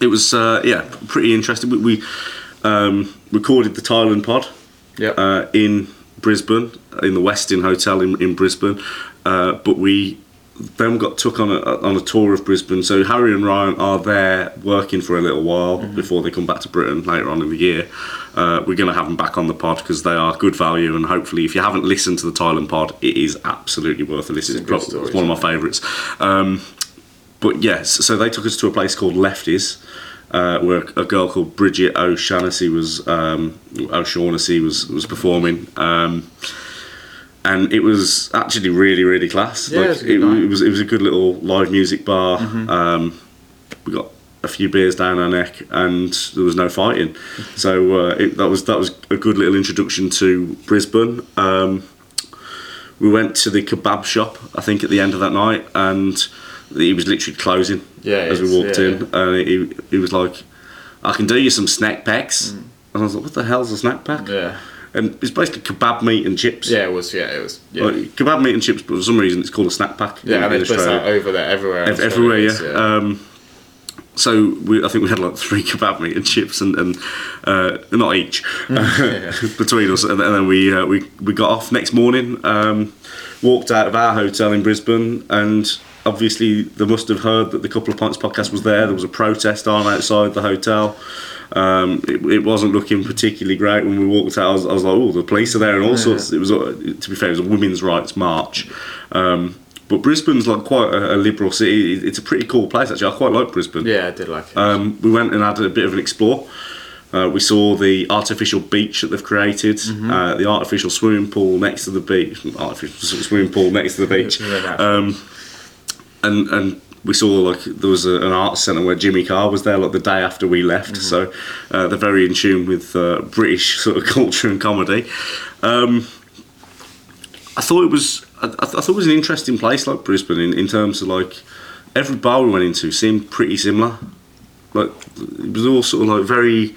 it was uh, yeah pretty interesting. We, we um, recorded the Thailand pod Yep. uh, in Brisbane in the Westin Hotel in, in Brisbane, uh, but we then got took on a on a tour of Brisbane. So Harry and Ryan are there working for a little while before they come back to Britain later on in the year. Uh, we're going to have them back on the pod because they are good value, and hopefully, if you haven't listened to the Thailand pod, it is absolutely worth a listen. It's It's, story, it's one of my favourites. Um, but yes, so they took us to a place called Lefties, uh, where a girl called Bridget O'Shaughnessy was um, O'Shaughnessy was was performing. Um, and it was actually really, really class. Yeah, it was a good it. Mm-hmm. it was it was a good little live music bar. Um, we got a few beers down our neck, and there was no fighting. So uh, it, that was that was a good little introduction to Brisbane. Um, we went to the kebab shop, I think, at the end of that night, and it was literally closing Yeah, as we walked yeah, in, and he, he was like, "I can do you some snack packs," and I was like, "What the hell's a snack pack?" Mm. Yeah. And it's basically kebab meat and chips. Yeah, it was. Yeah, it was. Yeah. Like, kebab meat and chips, but for some reason it's called a snack pack. yeah, and in it's just Australia. like over there, everywhere. Ev- everywhere, Australia, yeah. Um, so we, I think we had like three kebab meat and chips, and, and uh, not each between us, and, and then we uh, we we got off next morning, um, walked out of our hotel in Brisbane, and obviously they must have heard that the couple of pints podcast was there. There was a protest on outside the hotel. Um, it, it wasn't looking particularly great when we walked out. I was, I was like, "Oh, the police are there," and all sorts. It was, uh, to be fair, it was a women's rights march. Um, but Brisbane's like quite a, a liberal city. It's a pretty cool place actually. I quite like Brisbane. yeah, I did like it. Um, we went and had a bit of an explore. Uh, we saw the artificial beach that they've created, Mm-hmm. uh, the artificial swimming pool next to the beach, artificial swimming pool next to the beach, Yeah, um, and and we saw like there was a, an art centre where Jimmy Carr was there like the day after we left. Mm-hmm. So uh, they're very in tune with uh, British sort of culture and comedy. Um, I thought it was I, I thought it was an interesting place like Brisbane in, in terms of like every bar we went into seemed pretty similar. Like it was all sort of like very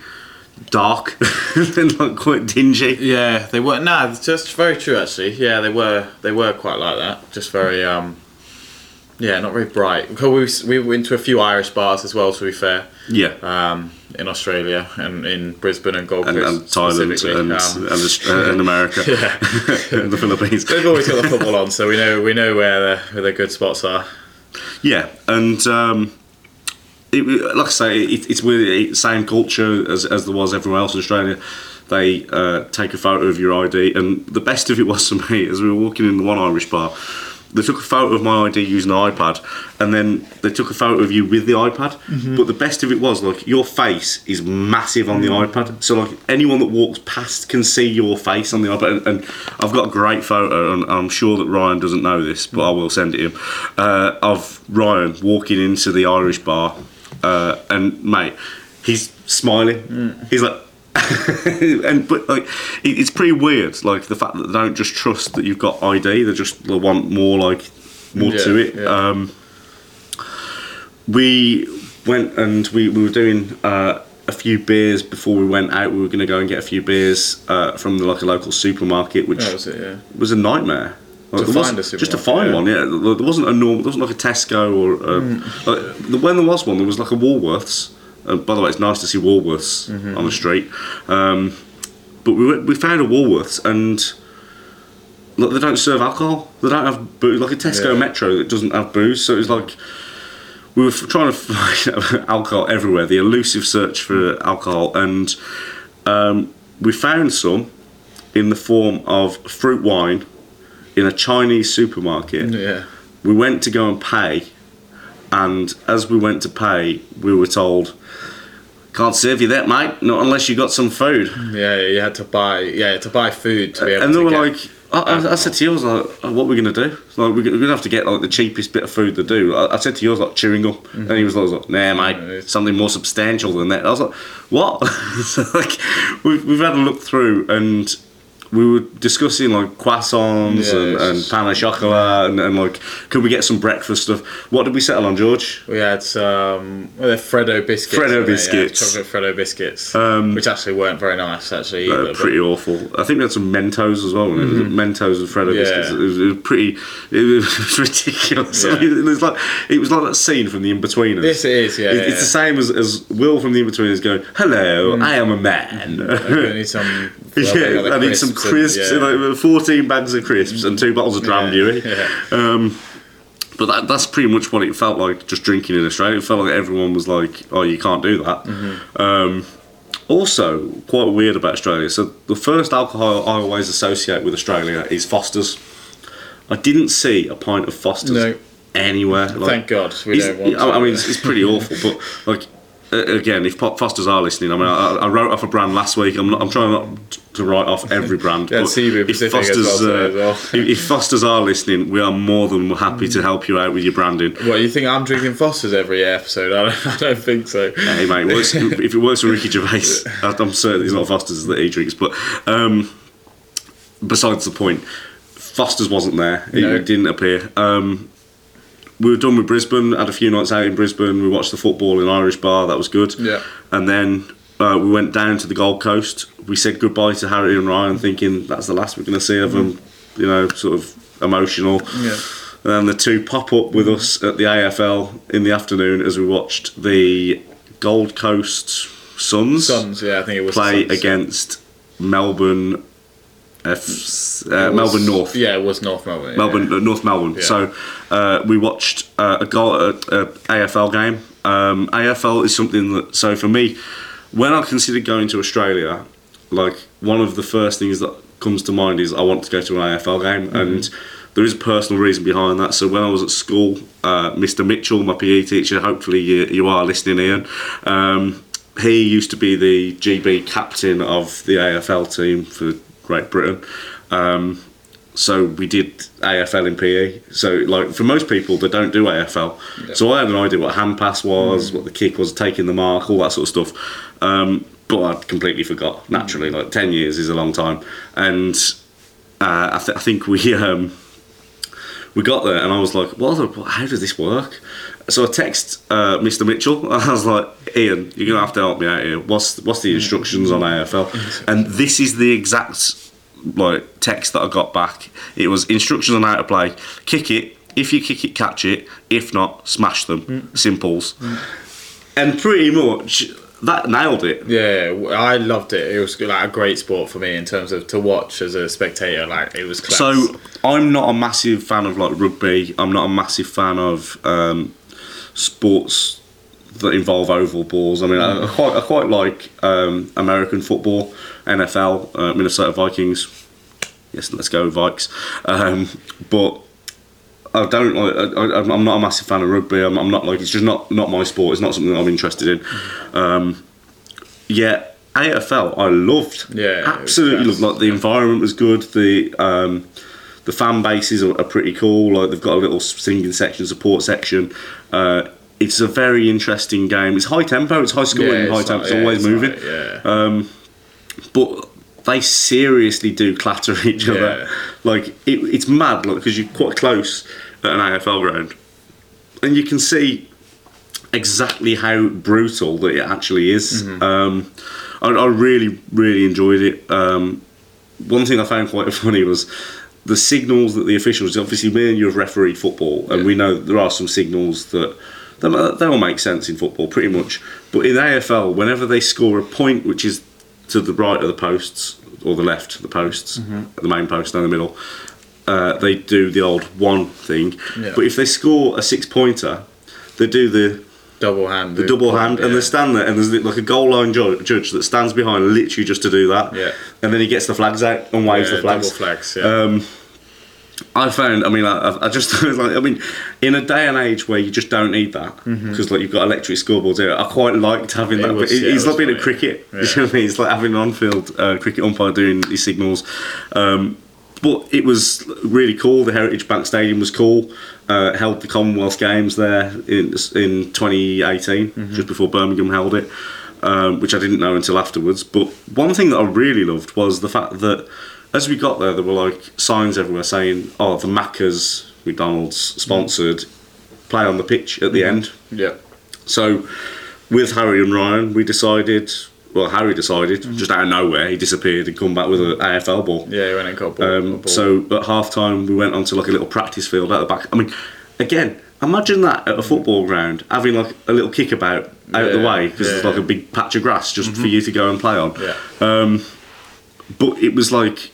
dark and like quite dingy. Yeah, they were. Nah, it's just very true. Actually, yeah, they were. They were quite like that. Just very. um Yeah, not very bright. Because we we went to a few Irish bars as well. To be fair, Yeah. um, in Australia and in Brisbane and Gold Coast and Thailand and, Um, and, uh, and America and the Philippines. They've always got the football on, so we know we know where the where the good spots are. Yeah, and um, it, like I say, it, it's really the same culture as, as there was everywhere else in Australia. They uh, take a photo of your ID, and the best of it was for me as we were walking in the one Irish bar. They took a photo of my ID using the iPad, and then they took a photo of you with the iPad. But the best of it was like your face is massive on the iPad, so like anyone that walks past can see your face on the iPad. And, and I've got a great photo, and I'm sure that Ryan doesn't know this, but I will send it to him uh, of Ryan walking into the Irish bar, uh, and mate, he's smiling. He's like. and but like it, it's pretty weird like the fact that they don't just trust that you've got ID they just they want more like more to it yeah. um we went and we, we were doing uh, a few beers before we went out. We were going to go and get a few beers uh, from the, like a local supermarket, which was it. Yeah. was a nightmare. Like, To find a just to find yeah. one, yeah. There wasn't a normal, there wasn't like a Tesco or a, Hmm. like, when there was one, there was like a Woolworths. Uh, by the way, it's nice to see Woolworths Mm-hmm. on the street. Um, but we went, we found a Woolworths and look, they don't serve alcohol. They don't have booze, like a Tesco Yeah. Metro that doesn't have booze. So it was like we were f- trying to find alcohol everywhere. The elusive search for alcohol, and um, we found some in the form of fruit wine in a Chinese supermarket. Yeah. We went to go and pay, and as we went to pay, we were told, "Can't serve you that, mate. Not unless you got some food." Yeah, you had to buy yeah to buy food to be able and to they were like, I, I, I said to you, I was like, oh, "What are we gonna do? Like, we're gonna have to get like the cheapest bit of food to do." I, I said to you, I was like, "Chewing gum," mm-hmm. and he was like, "Nah, mate, something more substantial than that." I was like, "What?" so, like, we've we've had a look through, and we were discussing like croissants Yeah, and, and pain au chocolat, and, and like, could we get some breakfast stuff? What did we settle on, George? We had some well, Freddo biscuits. Freddo biscuits. Yeah, chocolate Freddo biscuits, Um, which actually weren't very nice actually. Uh, either, but- pretty awful. I think we had some Mentos as well. it? Mentos and Freddo Mm-hmm. Yeah. biscuits. It was, it was pretty. It was ridiculous. I mean, it was like it was like that scene from The Inbetweeners. This is, yeah, It- yeah, it's the same as, as Will from The Inbetweeners going, "Hello, I am a man." I need some. well, they got yeah, I need some and- crisps. yeah. like, Fourteen bags of crisps and two bottles of Dram Dewey. Yeah. Um, but that, that's pretty much what it felt like just drinking in Australia. It felt like everyone was like, "Oh, you can't do that." Mm-hmm. Um, also, quite weird about Australia. So the first alcohol I always associate with Australia is Foster's. I didn't see a pint of Foster's No. anywhere. Like, Thank God we don't want. I, I mean, it's, it's pretty awful, but like. Again, if Pop Fosters are listening, I mean, I, I wrote off a brand last week. I'm not. I'm trying not to write off every brand. Yeah, but if Fosters, well uh, well. if, if Fosters are listening, we are more than happy to help you out with your branding. What you think? I'm drinking Foster's every episode. I don't, I don't think so. Hey mate, works, if it works for Ricky Gervais, I'm certain it's not Foster's that he drinks. But um, besides the point, Foster's wasn't there. It, No. it didn't appear. Um, we were done with Brisbane. Had a few nights out in Brisbane. We watched the football in Irish Bar. That was good. Yeah. And then uh, we went down to the Gold Coast. We said goodbye to Harry and Ryan, thinking that's the last we're going to see of them. You know, sort of emotional. Yeah. And then the two pop up with us at the AFL in the afternoon as we watched the Gold Coast Suns, Suns, yeah, I think it was play Suns. against Melbourne F, uh, was- Melbourne North. Yeah, it was North Melbourne. yeah. Melbourne, uh, North Melbourne. Yeah. So uh, we watched uh, a, goal, a, a AFL game. Um, AFL is something that. So for me, when I considered going to Australia, like one of the first things that comes to mind is I want to go to an AFL game, Mm-hmm. and there is a personal reason behind that. So when I was at school, uh, Mr. Mitchell, my PE teacher, hopefully you, you are listening, Ian. Um, he used to be the GB captain of the AFL team for Great Britain. Um, so we did AFL in PE. So like for most people, they don't do AFL. So I had an idea what hand pass was, what the kick was, taking the mark, all that sort of stuff. Um, but I completely forgot. Naturally, like ten years is a long time, and uh, I, th- I think we um, we got there, and I was like, "What? the- How does this work?" So I text uh, Mr. Mitchell. I was like, "Ian, you're gonna have to help me out here. What's what's the instructions on AFL?" And this is the exact like text that I got back. It was instructions on how to play. Kick it. If you kick it, catch it. If not, smash them. Simples. And pretty much that nailed it. Yeah, I loved it. It was like a great sport for me in terms of to watch as a spectator. Like it was class. So I'm not a massive fan of like rugby. I'm not a massive fan of um, sports that involve oval balls. I mean, I, I quite I quite like um, American football, NFL, uh, Minnesota Vikings. Yes, let's go Vikes. Um, but I don't like. I, I'm not a massive fan of rugby. I'm, I'm not like it's just not not my sport. It's not something that I'm interested in. Um, yeah, AFL I loved. Yeah, absolutely loved. Like the environment was good. The um, the fan bases are, are pretty cool. Like they've got a little singing section, support section. Uh, it's a very interesting game. It's high tempo. It's high scoring. Yeah, high it's tempo. like- It's yeah, always it's moving. like- yeah. Um, but they seriously do clatter each Yeah. other. Like it, it's mad, like because you're quite close at an AFL ground, and you can see exactly how brutal that it actually is. Mm-hmm. Um, I, I really, really enjoyed it. Um, one thing I found quite funny was the signals that the officials. Obviously, me and you have refereed football, and Yeah. we know that there are some signals that. They, they all make sense in football, pretty much. But in AFL, whenever they score a point which is to the right of the posts or the left of the posts, the main post down the middle, uh, they do the old one thing. Yeah. But if they score a six pointer, they do the double hand. the double hand, and they stand there, and there's like a goal line ju- judge that stands behind literally just to do that. Yeah. And then he gets the flags out and waves yeah, the flags. Double flags. Yeah. Um, I found, I mean, I, I just like, I mean, in a day and age where you just don't need that because like you've got electric scoreboards here, I quite liked having It that. was- It- yeah, it's it like being funny. cricket. Yeah. You know what I mean? It's like having an on-field uh, cricket umpire doing these signals. Um, but it was really cool. The Heritage Bank Stadium was cool. Uh, held the Commonwealth Games there in in 2018, just before Birmingham held it, um, which I didn't know until afterwards. But one thing that I really loved was the fact that as we got there, there were like signs everywhere saying, "Oh, the Macca's McDonald's sponsored play on the pitch at the end." Yeah. So, with Harry and Ryan, we decided. Well, Harry decided just out of nowhere he disappeared and come back with an AFL ball. Yeah, he went and got a ball. Um, a ball. so at half time, we went onto like a little practice field at the back. I mean, again, imagine that at a football ground having like a little kickabout out of the way because yeah. like a big patch of grass just for you to go and play on. Yeah. Um, but it was like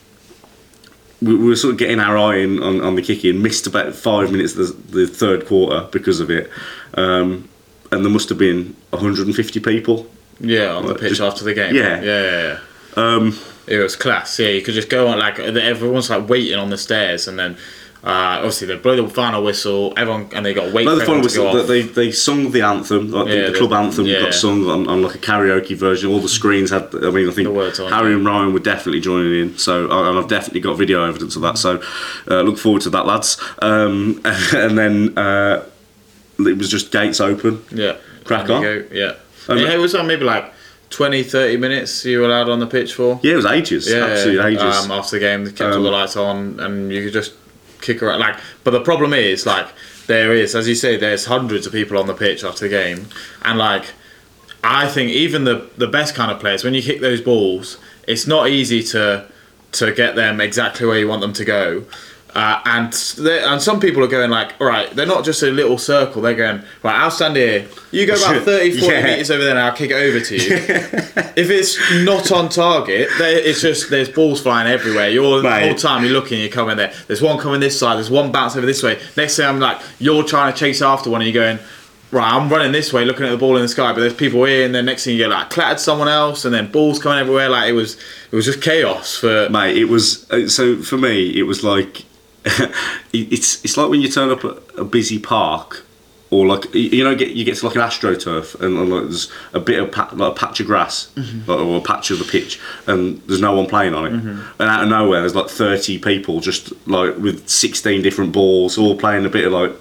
we, we were sort of getting our eye in on, on the kicking, missed about five minutes of the, the third quarter because of it. Um, and there must have been 150 people. Yeah, on the pitch just- after the game. yeah. yeah, yeah. yeah. Um, It was class. Yeah, you could just go on like everyone's like waiting on the stairs, and then uh, obviously they blow the final whistle. Everyone and they got wait for the final everyone to go whistle. They, they sung the anthem, like Yeah, the, the club anthem yeah. got sung on, on like a karaoke version. All the screens had. I mean, I think Harry and Ryan were definitely joining in. So, and I've definitely got video evidence of that. So, uh, look forward to that, lads. Um, and then uh, it was just gates open. yeah, Crack on. go, yeah. And- yeah, it was on maybe like 20, 30 minutes you were allowed on the pitch for. Yeah, it was ages. Yeah, absolutely ages. Um, after the game, they kept all Um, the lights on, and you could just kick around. Like, but the problem is, like, there is, as you say, there's hundreds of people on the pitch after the game, and like, I think even the the best kind of players, when you kick those balls, it's not easy to to get them exactly where you want them to go. Uh, and and some people are going like, all right, they're not just a little circle. They're going right. I'll stand here. You go about 30, 40 Yeah. meters over there, and I'll kick it over to you. if it's not on target, it's just there's balls flying everywhere. You're the whole time you're looking, you're coming there. There's one coming this side. There's one bounce over this way. Next thing I'm like, you're trying to chase after one, and you're going. Right, I'm running this way, looking at the ball in the sky, but there's people here, and then next thing you get like clattered someone else, and then balls coming everywhere. Like it was, it was just chaos for. Mate, it was uh, so for me. It was like it's it's like when you turn up at a busy park, or like you- you know, get you get to like an astroturf, and, and like there's a bit of pa- like a patch of grass, Mm-hmm. like, or a patch of the pitch, and there's no one playing on it, and out of nowhere there's like thirty people just like with sixteen different balls, all playing a bit of like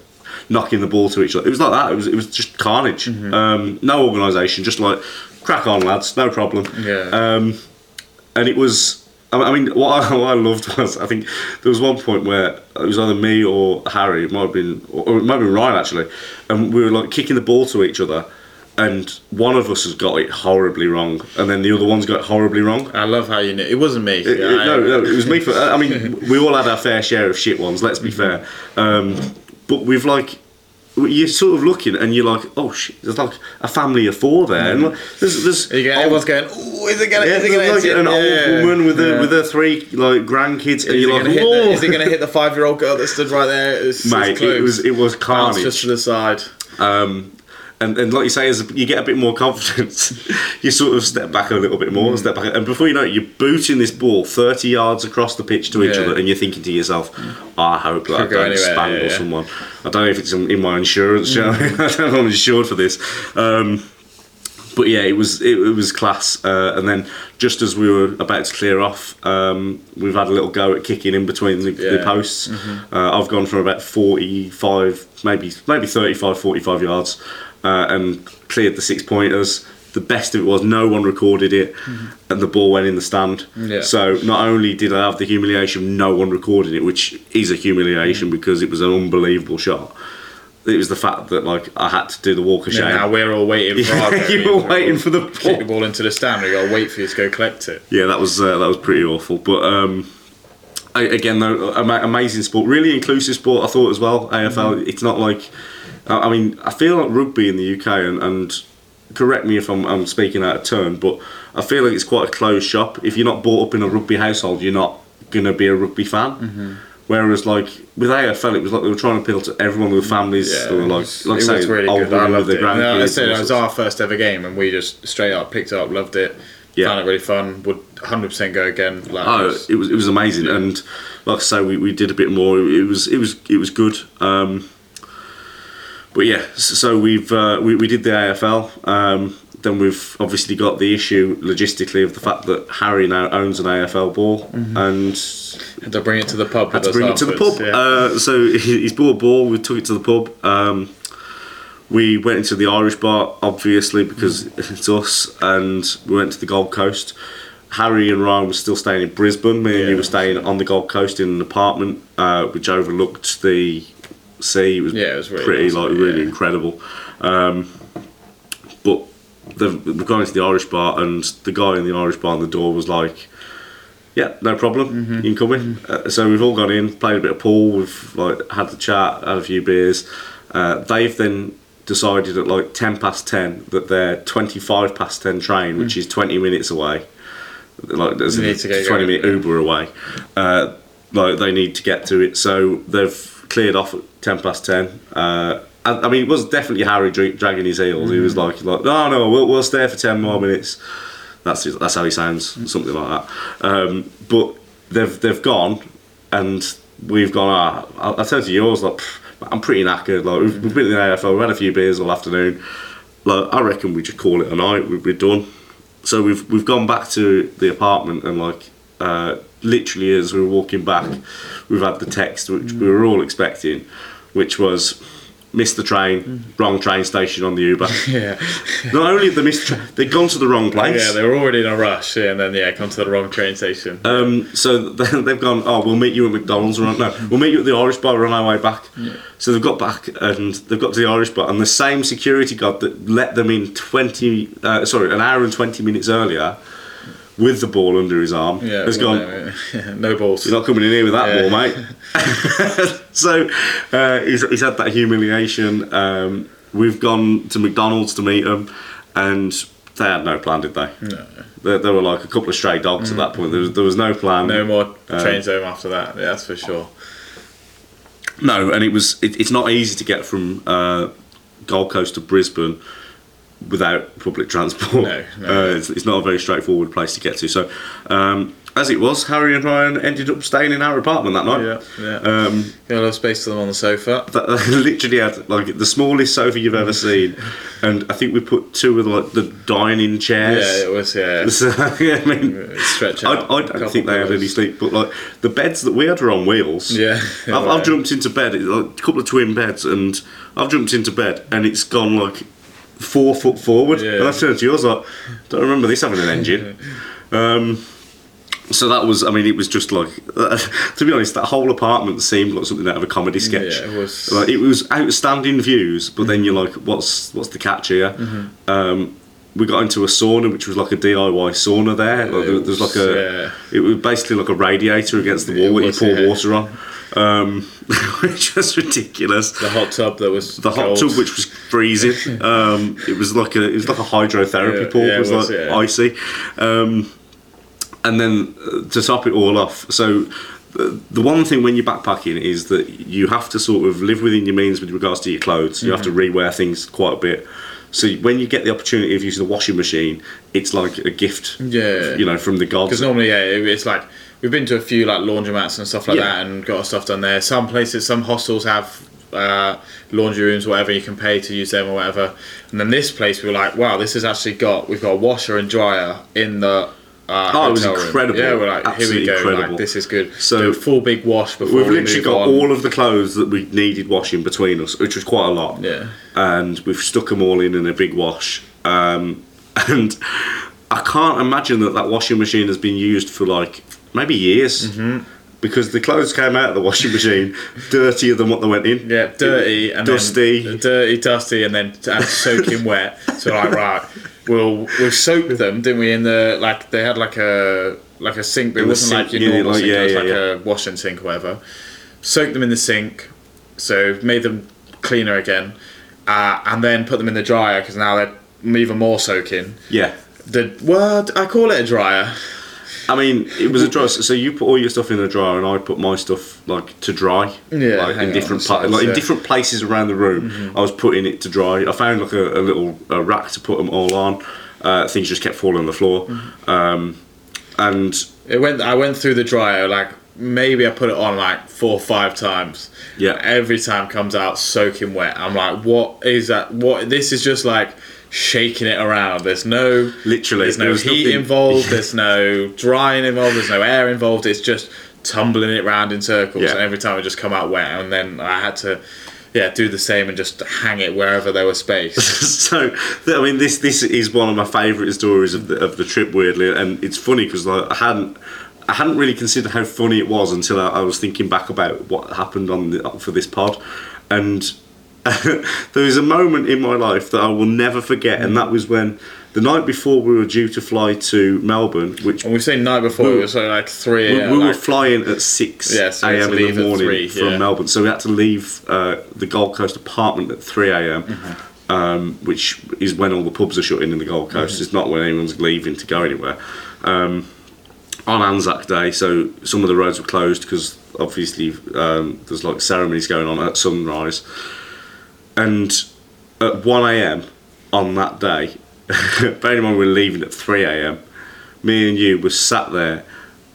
knocking the ball to each other. It was like that. It was it was just carnage. Mm-hmm. Um, no organisation, just like crack on, lads, no problem. Yeah. Um, and it was. I mean, what I, what I loved was I think there was one point where it was either me or Harry, it might have been, or it might have been Ryan actually, and we were like kicking the ball to each other, and one of us has got it horribly wrong, and then the other one's got it horribly wrong. I love how you knew. It wasn't me. It- it- no, no, it was me. For, I mean, we all had our fair share of shit ones. Let's be fair, um, but we've like. You're sort of looking and you're like, oh shit, there's like a family of four there. And like, there's, there's get, old- everyone's going, oh, is it gonna, yeah, is it gonna like hit an Yeah, old woman with yeah. her with her three like grandkids, and Is it, you're like, the, is it gonna hit the five year old girl that stood right there? It's, it's mate, it was it was carnage. just to the side. Um, and, and like you say, as you get a bit more confidence, you sort of step back a little bit Mm. more, step back, and before you know it, you're booting this ball 30 yards across the pitch to each Yeah. other, and you're thinking to yourself, I hope that I Could don't anywhere, spangle yeah, yeah. someone. I don't know if it's in, my insurance, Mm. I don't know if I'm insured for this. Um, but yeah, it was it, it was class. Uh, and then just as we were about to clear off, um, we've had a little go at kicking in between the, the Yeah. Mm-hmm. posts. Uh, I've gone from about 45, maybe maybe 35, 45 yards, uh, and cleared the six pointers. The best of it was no one recorded it, and the ball went in the stand. Mm-hmm. Yeah. So not only did I have the humiliation, of no one recorded it, which is a humiliation Mm-hmm. because it was an unbelievable shot. It was the fact that like I had to do the walk of shame. now we're all waiting for our Yeah, you were waiting for the kick the ball. ball into the stand. We got to wait for you to go collect it. Yeah, that was uh, that was pretty awful. But um, I, again, though, amazing sport, really inclusive sport. I thought as well. AFL. It's not like I I mean, I feel like rugby in the UK, and, and correct me if I'm, I'm speaking out of turn, but I feel like it's quite a closed shop. If you're not brought up in a rugby household, you're not gonna be a rugby fan. Mm-hmm. Whereas, like with AFL, it was like they were trying to appeal to everyone with families. Yeah, were like, like it say, was really old good. I loved it. No, I said it was our first ever game, and we just straight up picked it up, loved it. Yeah. Found it really fun. Would 100 percent go again. Like, Oh, it was- it was it was amazing, and like I say, we, we did a bit more. It was it was it was good. Um, but yeah, so we've uh, we we did the AFL. Um, then we've obviously got the issue logistically of the fact that Harry now owns an AFL ball and Had to bring it to the pub. had to bring it to the pub. yeah. Uh, so he's bought a ball. We took it to the pub. Um, we went into the Irish bar, obviously, because it's us, and we went to the Gold Coast. Harry and Ryan were still staying in Brisbane. Me and Yeah. you were staying on the Gold Coast in an apartment uh, which overlooked the sea. It was, Yeah, it was really pretty, nice, like, really yeah. incredible. Um, but we've gone into the Irish bar, and the guy in the Irish bar on the door was like, yeah, no problem. Mm-hmm. You can come in. Uh, so we've all gone in, played a bit of pool. We've like had the chat, had a few beers. Uh, they've then decided at like ten past ten that their twenty-five past ten train, which is twenty minutes away, like there's a need to get twenty going, minute. Uber away. Uh, like they need to get to it, so they've cleared off at ten past ten. Uh, I, I mean, it was definitely Harry dra- dragging his heels. He Mm. was like, like, no, no, we'll, we'll stay for ten more minutes. That's his, that's how he sounds, something like that. Um, but they've they've gone, and we've gone. Ah, I, I turned to yours like, "Pff, I'm pretty knackered. Like we've, we've been in the AFL, we've had a few beers all afternoon. Like I reckon we just call it a night. We, we're done. So we've we've gone back to the apartment and like uh, literally as we were walking back, we've had the text which we were all expecting, which was. Missed the train, wrong train station on the Uber. yeah. Not only have they missed, the tra- they've gone to the wrong place. Yeah, they were already in a rush, yeah, and then yeah, come to the wrong train station. Um, so they've gone. Oh, we'll meet you at McDonald's. Or no, we'll meet you at the Irish bar. We're on our way back. Yeah. So they've got back and they've got to the Irish bar, and the same security guard that let them in twenty, uh, sorry, an hour and twenty minutes earlier, with the ball under his arm, yeah, has well, gone. no, yeah, no balls. You're not coming in here with that Yeah. ball, mate. so uh, he's, he's had that humiliation. Um, we've gone to McDonald's to meet him, and they had no plan, did they? No. There, there were like a couple of stray dogs at that point. There was, there was no plan. No more Uh, trains home after that. Yeah, that's for sure. No, and it was. It, it's not easy to get from uh, Gold Coast to Brisbane without public transport. No, no. Uh, it's, it's not a very straightforward place to get to. So, um, as it was, Harry and Ryan ended up staying in our apartment that night. Yeah, yeah. Um, Got a lot of space for them on the sofa. that literally had like the smallest sofa you've ever seen, and I think we put two of like the dining chairs. Yeah, it was. Yeah, So, yeah, I mean, stretch I, out. I a don't think they had any sleep, but like the beds that we had were on wheels. Yeah, I've. I've jumped into bed, it's like a couple of twin beds, and I've jumped into bed, and it's gone like four foot forward. Yeah. And I've turned to yours like, don't remember this having an engine. um, so that was, I mean, it was just like, to be honest, that whole apartment seemed like something out of a comedy sketch. Yeah, it was- Like it was outstanding views, but then you're like, what's what's the catch here? Mm-hmm. Um, we got into a sauna, which was like a DIY sauna there. Like, there, there's like a, Yeah. it was basically like a radiator against the wall that you pour water on, um, which was ridiculous. The hot tub that was The hot cold. tub, which was freezing, um, it was like a it was like a hydrotherapy Yeah, pool. yeah, it was, it was, like yeah. icy, um, and then uh, to top it all off, so. The the one thing when you're backpacking is that you have to sort of live within your means with regards to your clothes. You have to Mm-hmm. rewear things quite a bit. So when you get the opportunity of using the washing machine, it's like a gift. Yeah. You know, from the gods. Because normally, yeah, it's like we've been to a few like laundromats and stuff like Yeah. that, and got our stuff done there. Some places, some hostels have uh, laundry rooms, whatever you can pay to use them or whatever. And then this place, we were like, wow, this has actually got we've got a washer and dryer in the. Uh, Oh, it was hotel room. incredible. Yeah, we're like, here we go. incredible. Like, this is good. So- full big wash before We've we literally got on. all of the clothes that we needed washing between us, which was quite a lot. Yeah. And we've stuck them all in in a big wash. Um, and I can't imagine that that washing machine has been used for like maybe years. Mm-hmm. Because the clothes came out of the washing machine dirtier than what they went in. Yeah, dirty and Dusty. then dirty, dusty, and then and soaking wet. So like, right, we'll we soaked them, didn't we? In the like, they had like a like a sink, but it wasn't sink, like your yeah, normal like- sink. yeah, it was yeah, like yeah. a washing sink or whatever. Soaked them in the sink, so made them cleaner again, uh, and then put them in the dryer because now they're even more soaking. Yeah. The well, I call it a dryer. I mean, it was a dryer. So you put all your stuff in the dryer, and I put my stuff like to dry. Yeah, like in different pa- like in different places around the room. I was putting it to dry. I found like a, a little a rack to put them all on. Uh, things just kept falling on the floor, um, and It went. I went through the dryer like maybe I put it on like four or five times. Yeah. Every time comes out soaking wet. I'm like, what is that? What this is just like shaking it around. There's no Literally, There's no there was heat nothing- involved. There's no drying involved. There's no air involved. It's just tumbling it round in circles. Yeah. And every time it just come out wet, and then I had to. Yeah, do the same and just hang it wherever there was space. so I mean this this is one of my favourite stories of the of the trip weirdly and it's funny because like, I hadn't I hadn't really considered how funny it was until I, I was thinking back about what happened on the, for this pod and there was a moment in my life that I will never forget and that was when the night before we were due to fly to Melbourne which And we say night before, it was like 3 we, we were flying at 6 Yeah, so a.m. in the morning three, from yeah. Melbourne. So we had to leave uh, the Gold Coast apartment at 3 a.m., Mm-hmm. um, which is when all the pubs are shutting in the Gold Coast. Mm-hmm. It's not when anyone's leaving to go anywhere. Um, on Anzac Day, so some of the roads were closed because obviously um, there's like ceremonies going on at sunrise. And at 1 a.m. on that day, bearing in mind we were leaving at 3 a.m., me and you were sat there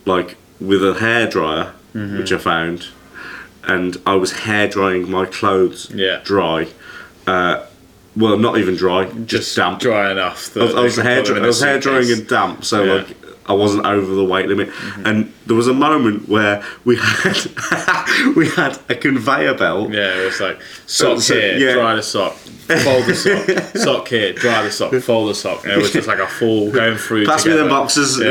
like with a hairdryer, Mm-hmm. which I found, and I was hair drying my clothes Yeah. dry. Uh, well, not even dry, just, just damp. dry enough. I was, I was hair, in was hair drying and damp, so Yeah. like I wasn't over the weight limit. Mm-hmm. And there was a moment where we had we had a conveyor belt. Yeah, it was like sock So- here, yeah. dry the sock, fold the sock, sock here, dry the sock, fold the sock. And it was just like a full going through. Pass me together. them boxes. Yeah,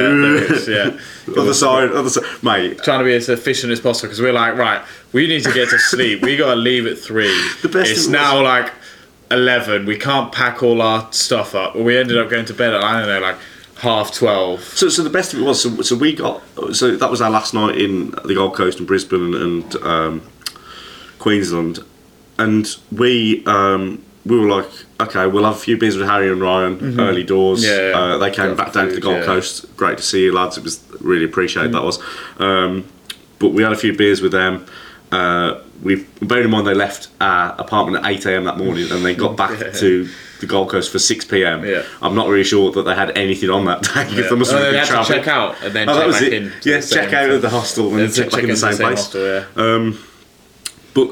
there yeah. Other side, other side, mate. Trying to be as efficient as possible because we're like, right, we need to get to sleep. we got to leave at three. The best it's now like eleven. We can't pack all our stuff up. We ended up going to bed at I don't know, like half twelve. So, so the best of it was, so, so we got, so that was our last night in the Gold Coast and Brisbane and um, Queensland, and we um, we were like, okay, we'll have a few beers with Harry and Ryan early doors. Mm-hmm. Yeah, yeah. Uh, they came back down to the Gold yeah. Coast. Great to see you lads. It was really appreciated Mm. that was. Um, but we had a few beers with them. Uh, we bearing in mind they left our apartment at eight am that morning and they got back Yeah. to the Gold Coast for six pm. Yeah. I'm not really sure that they had anything on that day. Yeah. There must Oh, have they been check out and then Oh, check that was back it. in. Yeah, the check out of the hostel and then check back in the into same, place. hostel, yeah. But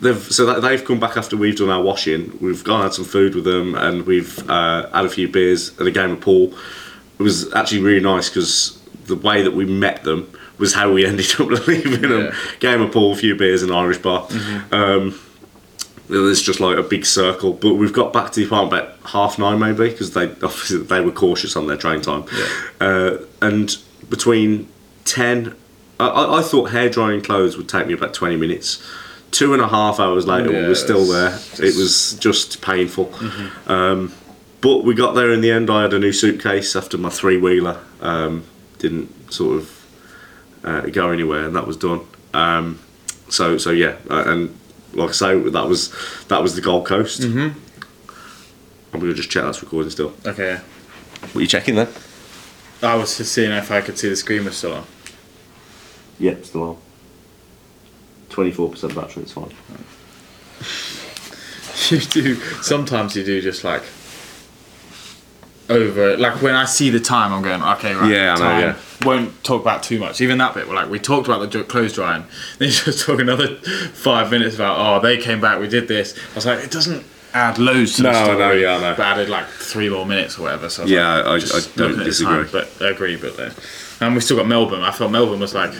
they've so that they've come back after we've done our washing. We've gone and had some food with them, and we've uh, had a few beers and a game of pool. It was actually really nice because the way that we met them was how we ended up leaving them. Yeah. Game of pool, a few beers, in an Irish bar. Um, there's just like a big circle, but we've got back to the apartment about half nine maybe because they obviously they were cautious on their train time. Uh, and between ten, I- I, thought hair drying clothes would take me about twenty minutes. Two and a half hours later, we Yeah, were still there. it's It was just painful. Um, but we got there in the end. I had a new suitcase after my three wheeler um, didn't sort of uh, go anywhere, and that was done. Um, so so yeah, uh, and like I say, that was that was the Gold Coast. Mm-hmm. I'm gonna just check that's recording still. Okay. What are you checking then? I was just seeing if I could see the screen was still on. Yeah, still on. Twenty-four percent battery. It's fine. You do. Sometimes you do just like over. Like when I see the time, I'm going, okay, right. Yeah, I know, time. yeah. Won't talk about too much. Even that bit, we're like we talked about the clothes drying. Then you just talk another five minutes about oh they came back, we did this. I was like, it doesn't add loads to the No, story. no, yeah, I know. But added like three more minutes or whatever. So I Yeah, like, I- just I don't the disagree. time, but I agree, but then. And we still got Melbourne. I felt Melbourne was like,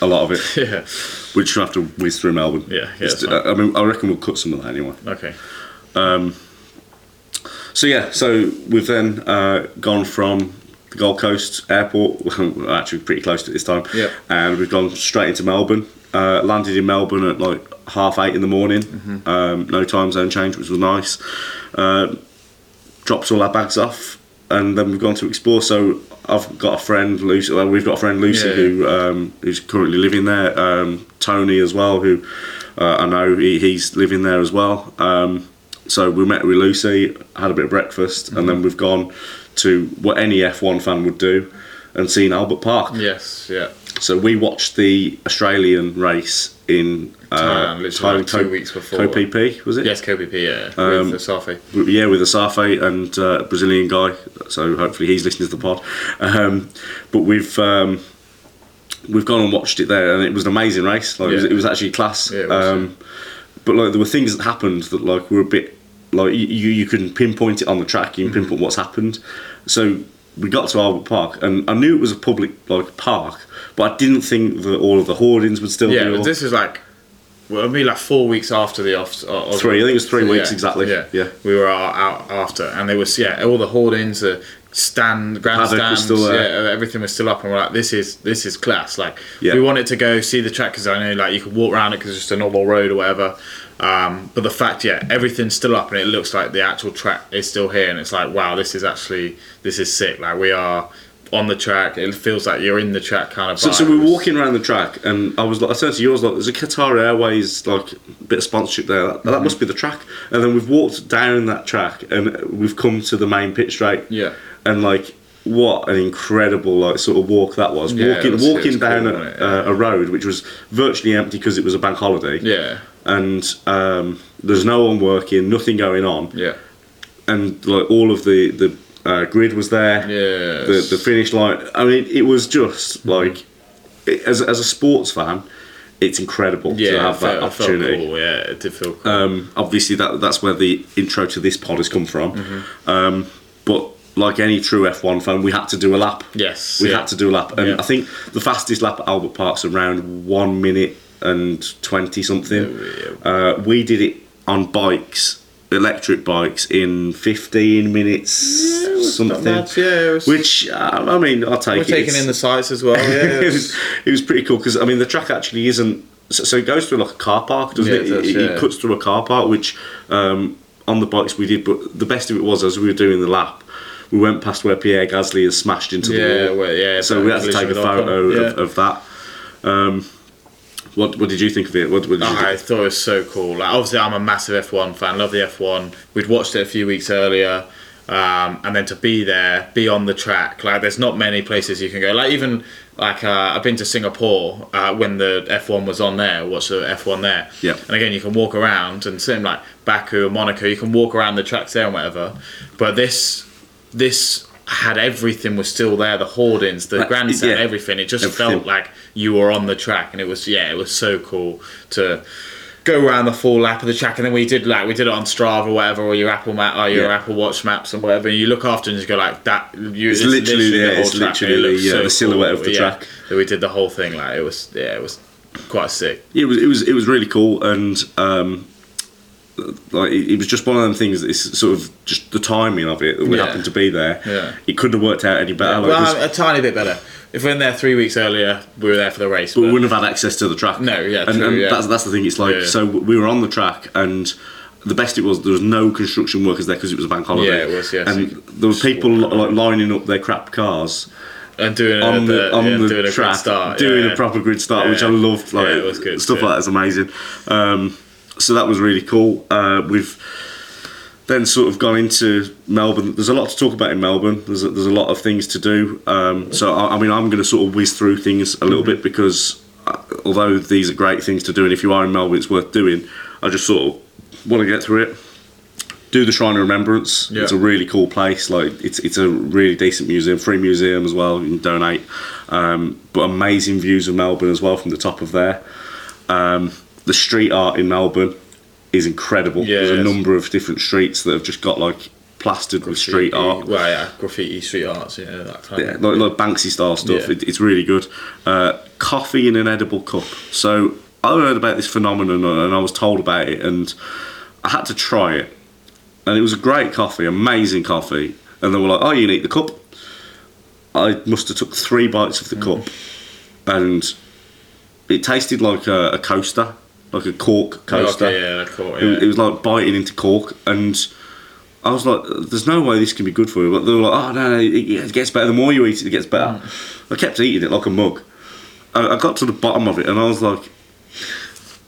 A lot of it. yeah, We just have to whiz through Melbourne. Yeah, yeah. I mean, I reckon we'll cut some of that anyway. okay. Um, so yeah, so we've then uh, gone from the Gold Coast airport, actually pretty close to this time, Yeah. and we've gone straight into Melbourne. Uh, landed in Melbourne at like half eight in the morning. Mm-hmm. Um, no time zone change, which was nice. Uh, dropped all our bags off, and then we've gone to explore. So I've got a friend, Lucy. Well, we've got a friend, Lucy, Yeah. who um, who's currently living there. Um, Tony as well, who uh, I know he, he's living there as well. Um, so we met with Lucy, had a bit of breakfast, and Mm-hmm. then we've gone to what any F1 fan would do, and seen Albert Park. Yes, yeah. So we watched the Australian race in uh, Thailand, literally like two Co- weeks before. Co-PP, was it? Yes, KPP, yeah. Um, with Safi. yeah, with Asafe and uh, Brazilian guy. So hopefully he's listening to the pod. Um, but we've um, we've gone and watched it there, and it was an amazing race. Like it, was, it was actually class. Yeah, was, um, but like there were things that happened that like were a bit like you you can pinpoint it on the track. You can pinpoint what's happened. So we got to Albert Park, and I knew it was a public like park, but I didn't think that all of the hoardings would still Yeah, be. all- this is like, well, it'll be like four weeks after the off. Of, Three, I think it was three weeks yeah, exactly, Yeah, yeah. We were out, out after, and there was yeah, all the hoardings, the stand, grandstands, there. yeah, everything was still up, and we're like, this is this is class. Like, Yeah. we wanted to go see the track because I know like you could walk around it because it's just a normal road or whatever. Um, but the fact, yeah, everything's still up, and it looks like the actual track is still here, and it's like, wow, this is actually this is sick. Like we are on the track. It feels like you're in the track kind of. So, so we were walking around the track, and I was like, I said to yours, like, there's a Qatar Airways like bit of sponsorship there. That, Mm-hmm. that must be the track. And then we've walked down that track, and we've come to the main pit straight. Yeah. And like, what an incredible like sort of walk that was. Yeah, walking was- walking down cool, a. Yeah. a, road which was virtually empty because it was a bank holiday. Yeah, And um, there's no one working, nothing going on, yeah, and like all of the the uh, grid was there yeah. the, the finish line. I mean, it was just like, it, as, as a sports fan, it's incredible yeah, to have that felt, felt opportunity. cool. Yeah, it did feel cool. Um, obviously, that that's where the intro to this pod has come from. Mm-hmm. Um, but like any true F1 fan, we had to do a lap. yes, We yeah. had to do a lap, and Yeah. I think the fastest lap at Albert Park's around one minute and twenty something. Yeah, Uh, we did it on bikes, electric bikes, in fifteen minutes, something. Not yeah, was, Which uh, I mean, I'll take it. we're taking It's- in the sights as well. Yeah, it, was, it was pretty cool because I mean the track actually isn't. So, so it goes through like a car park, doesn't Yeah, it? it it, it cuts through a car park, which um, on the bikes we did. But the best of it was as we were doing the lap, we went past where Pierre Gasly has smashed into yeah, the wall. well, yeah. so we had to take a collision with Ocon. photo Yeah. of, of that. Um, what what did you think of it? What, what did you I think? thought it was so cool. Like, obviously, I'm a massive F1 fan. Love the F1. We'd watched it a few weeks earlier, um, and then to be there, be on the track. Like, there's not many places you can go. Like, even like uh, I've been to Singapore uh, when the F1 was on there. Watched the F1 there. Yeah. And again, you can walk around, and same like Baku or Monaco, you can walk around the tracks there and whatever. But this, this had everything was still there. The hoardings, the Like, grandstand, yeah. everything. It just Everything. felt like you were on the track, and it was yeah, it was so cool to go around the full lap of the track. And then we did like we did it on Strava or whatever, or your Apple map, or your Yeah. Apple Watch maps and whatever. And you look after and just go like that. You, It's literally- yeah, the it's literally it looks the, the silhouette of the yeah, track. that we did the whole thing. Like it was yeah, it was quite sick. it was it was it was really cool and um, like it, it was just one of them things that is sort of just the timing of it that we Yeah. happened to be there Yeah. it couldn't have worked out any better like, well, a tiny bit better. If we were there three weeks earlier, we were there for the race. but we wouldn't have had access to the track No, yeah, and, true, and yeah. that's that's the thing it's like Yeah. so we were on the track and the best it was there was no construction workers there because it was a bank holiday Yeah, it was, yeah, so and there were people like lining up their crap cars and doing on a, the, on yeah, the doing a track, good start, doing yeah. a proper grid start, which I loved. Like Yeah, it was good, stuff yeah. like that's amazing. Um, so that was really cool. Uh, we've then sort of gone into Melbourne. There's a lot to talk about in Melbourne. There's a, there's a lot of things to do. Um, so I, I mean, I'm going to sort of whiz through things a little bit because uh, although these are great things to do, and if you are in Melbourne, it's worth doing. I just sort of want to get through it. Do the Shrine of Remembrance. Yeah. It's a really cool place. Like it's it's a really decent museum, free museum as well. You can donate. Um, but amazing views of Melbourne as well from the top of there. Um, the street art in Melbourne is incredible. Yeah, There's a number of different streets that have just got like plastered with street art. Well, yeah, graffiti, street arts, yeah, that kind Yeah, of. like, like Banksy style stuff. Yeah. It, it's really good. Uh, coffee in an edible cup. So I heard about this phenomenon and I was told about it and I had to try it. And it was a great coffee, amazing coffee. And they were like, "Oh, you eat the cup." I must have took three bites of the Mm. cup, and it tasted like a, a coaster, like a cork coaster. Okay, yeah. It, Yeah. was- it was like biting into cork, and I was like, "There's no way this can be good for you." But they were like, "Oh no, it, it gets better. The more you eat it, it gets better." Mm. I kept eating it like a mug. I, I got to the bottom of it, and I was like,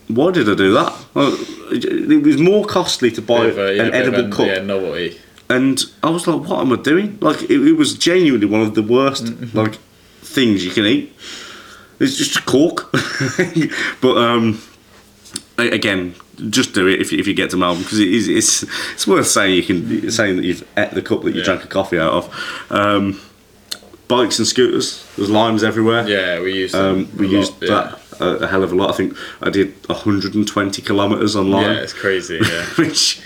"Why did I do that?" Like, it, it was more costly to buy a- yeah, an edible cup, Yeah, novelty. and I was like, "What am I doing?" Like, it, it was genuinely one of the worst Mm-hmm. like things you can eat. It's just a cork, but um, again, just do it if you, if you get to Melbourne because it is it's it's worth saying you can saying that you've ate the cup that you Yeah. drank a coffee out of. Um, bikes and scooters. There's limes everywhere. Yeah, we used Um, we a lot, used yeah. that a, a hell of a lot. I think I did 120 kilometers on lime, Yeah, it's crazy. Yeah, which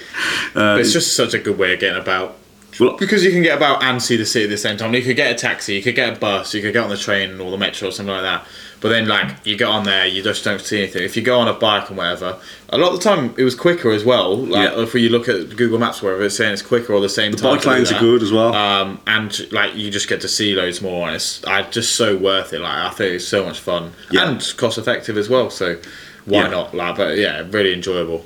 uh, it's just such a good way of getting about. well, Because you can get about and see the city at the same time. You could get a taxi, you could get a bus, you could get on the train or the metro or something like that. But then, like, you get on there, you just don't see anything. If you go on a bike and whatever, a lot of the time it was quicker as well. Like, Yeah. if you look at Google Maps, wherever it's saying it's quicker or the same time. The bike lanes are good as well. Um, and like you just get to see loads more, and it's I just so worth it. Like I think it's so much fun Yeah. and cost effective as well. So why Yeah. not? Like, but yeah, really enjoyable.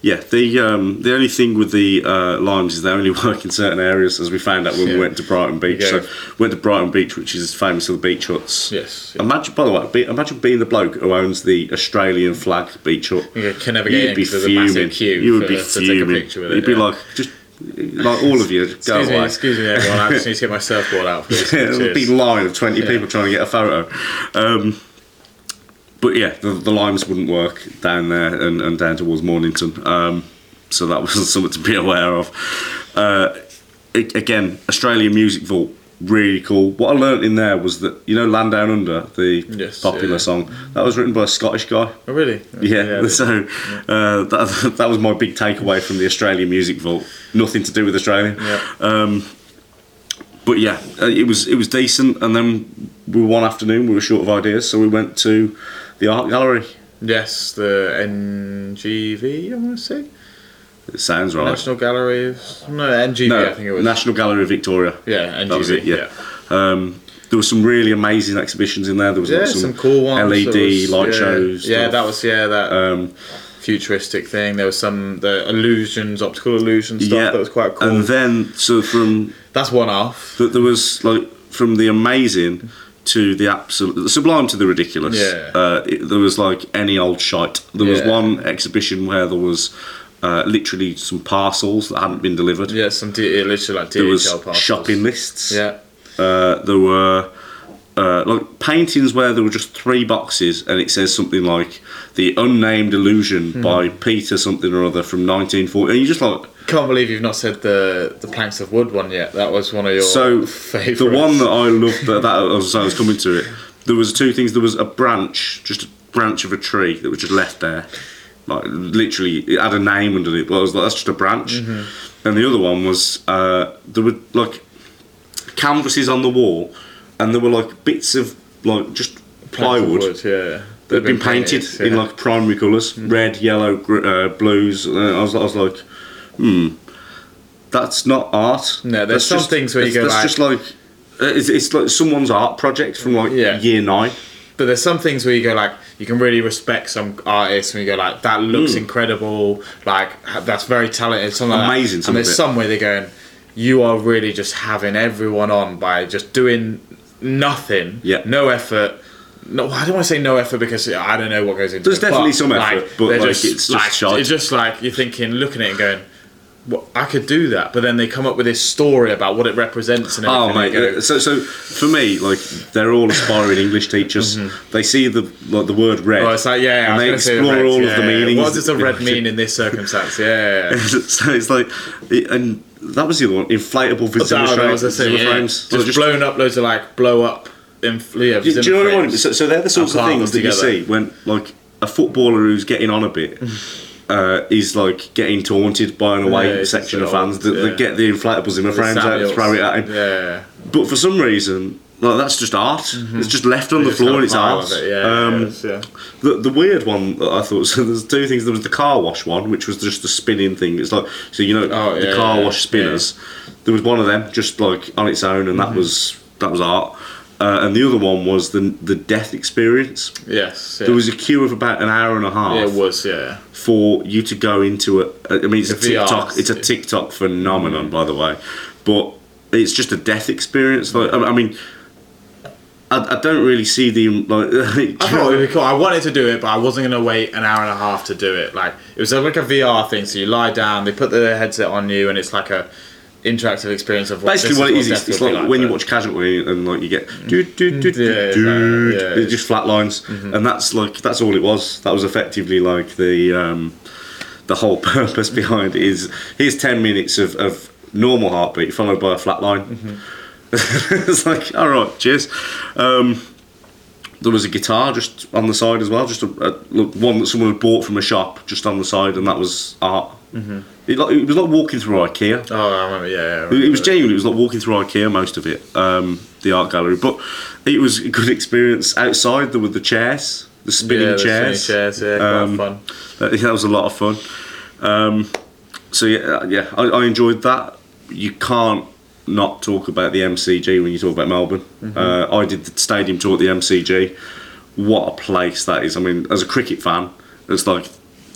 Yeah, the um, the only thing with the uh, limes is they only work in certain areas, as we found out when we went to Brighton Beach. Yeah. So went to Brighton Beach, which is famous for the beach huts. Yes. Imagine, by the way, be, imagine being the bloke who owns the Australian flag beach hut. You can never get You'd in be 'cause there's a massive fuming. queue You would for- be to take a fuming. it, You'd be like, just like all of you, go Excuse me, away. excuse me, everyone. I just need to get my surfboard out. Yeah, a big Cheers. line of 20 Yeah. people trying to get a photo. Um, but yeah, the, the limes wouldn't work down there and, and down towards Mornington. Um, so that was something to be aware of. Uh, a- again, Australian Music Vault, really cool. What I learnt in there was that, you know, Land Down Under, the Yes, popular yeah. song, that was written by a Scottish guy. Oh, really? Yeah, they- so uh, that, that was my big takeaway from the Australian Music Vault. Nothing to do with Australia. Yeah. Um, but yeah, uh, it was it was decent. And then we one afternoon we were short of ideas, so we went to the art gallery. Yes, the NGV. I want to say It sounds right. National Gallery. Of, no, NGV. no, I think it was. National Gallery of Victoria. yeah, NGV. That was it. yeah. Yeah. Um, there were some really amazing exhibitions in there. There was Yeah, like, some, some, cool ones. LED was- light yeah. shows. Yeah, stuff. that was yeah that Um, futuristic thing. There was some the illusions, optical illusion stuff yeah, that was quite cool. And then so from That's one off. that there was like from the amazing to the absolute the sublime to the ridiculous Yeah. uh, it, there was like any old shite there was one exhibition where there was uh, literally some parcels that hadn't been delivered Yeah, some D- literally like DHL there was parcels. shopping lists Yeah, uh, there were uh, like paintings where there were just three boxes and it says something like the unnamed illusion Hmm. by peter something or other from 1940 and you just like can't believe you've not said the the planks of wood one yet. That was one of your So favorites. the one that I loved that, that I was, I was coming to it. There was two things. There was a branch, just a branch of a tree that was just left there, like literally it had a name underneath. But I was like, that's just a branch. Mm-hmm. And the other one was uh, there were like canvases on the wall, and there were like bits of like just plywood wood, yeah. that had been painted, in yeah. Mm-hmm. like primary colours, red, yellow, gr- uh, blues. And I was, I was like, hmm, that's not art. No, there's That's some just- things where you go That's like- just like. uh, It's, it's like someone's art project from like Yeah. year nine. But there's some things where you go like you can really respect some artists and you go like that looks incredible, like that's very talented, something like. Amazing, some And there's some where they're going, you are really just having everyone on by just doing nothing, Yeah. no effort. No, I don't want to say no effort because I don't know what goes into There's it. definitely but, some effort, but, they're like, it's just like. It's just like you're thinking, looking at it and going, well, I could do that, but then they come up with this story about what it represents and oh, everything. Oh mate, so so for me, like they're all aspiring English teachers. Mm-hmm. They see the like the word red, Oh, it's like yeah, and was they explore red, all yeah, of the meanings. What does a red mean in this circumstance? Yeah, so it's like, and that was the other one, inflatable Zimmer that was the yeah. frames. Just, Like, blown up loads of like blow up. Inf- yeah, Do, do you know what I mean? So, so they're the sorts of things that you see when, like, a footballer who's getting on a bit uh, is like getting taunted by an away Yeah, section of fans that, old, that get the inflatable Zimmer frames out and throw it at him. Yeah, But for some reason, like, that's just art. It's just left on the floor and it's art. it, Yeah, Um, yeah. the, the weird one that I thought so there's two things. There was the car wash one, which was just the spinning thing. It's like so you know Oh, the yeah, car yeah, wash spinners. There was one of them just like on its own, and that Mm-hmm. was that was art. Uh, and the other one was the the death experience. Yes, yeah. There was a queue of about an hour and a half yeah, it was yeah. for you to go into it. I mean, it's a VR, TikTok. It's a TikTok phenomenon, by the way, but it's just a death experience. Like I I mean. I, I don't really see the like. I thought it would be cool. I wanted to do it, but I wasn't going to wait an hour and a half to do it. Like it was like a VR thing. So you lie down, they put the headset on you, and it's like a interactive experience of what, Basically, what it is, it's, it's will like, when you watch Casualty and like you get do do do do do, it just flat lines, and that's like that's all it was. That was effectively like the um, the whole purpose behind it is here's ten minutes of, of normal heartbeat followed by a flat line. it's like, all right, cheers. Um, there was a guitar just on the side as well, just a, a, look, one that someone had bought from a shop just on the side, and that was art. Mm-hmm. It, like, it was like walking through IKEA. Oh, I remember. Yeah, yeah. I It, remember it was that. genuine. It was like walking through IKEA most of it, um, the art gallery. But it was a good experience. Outside there were the chairs, the spinning yeah, the chairs. spinning chairs. Yeah, quite Um, fun. Uh, that was a lot of fun. Um, so yeah, yeah, I, I enjoyed that. You can't not talk about the MCG when you talk about Melbourne. Uh, I did the stadium tour at the MCG. What a place that is! I mean, as a cricket fan, it's like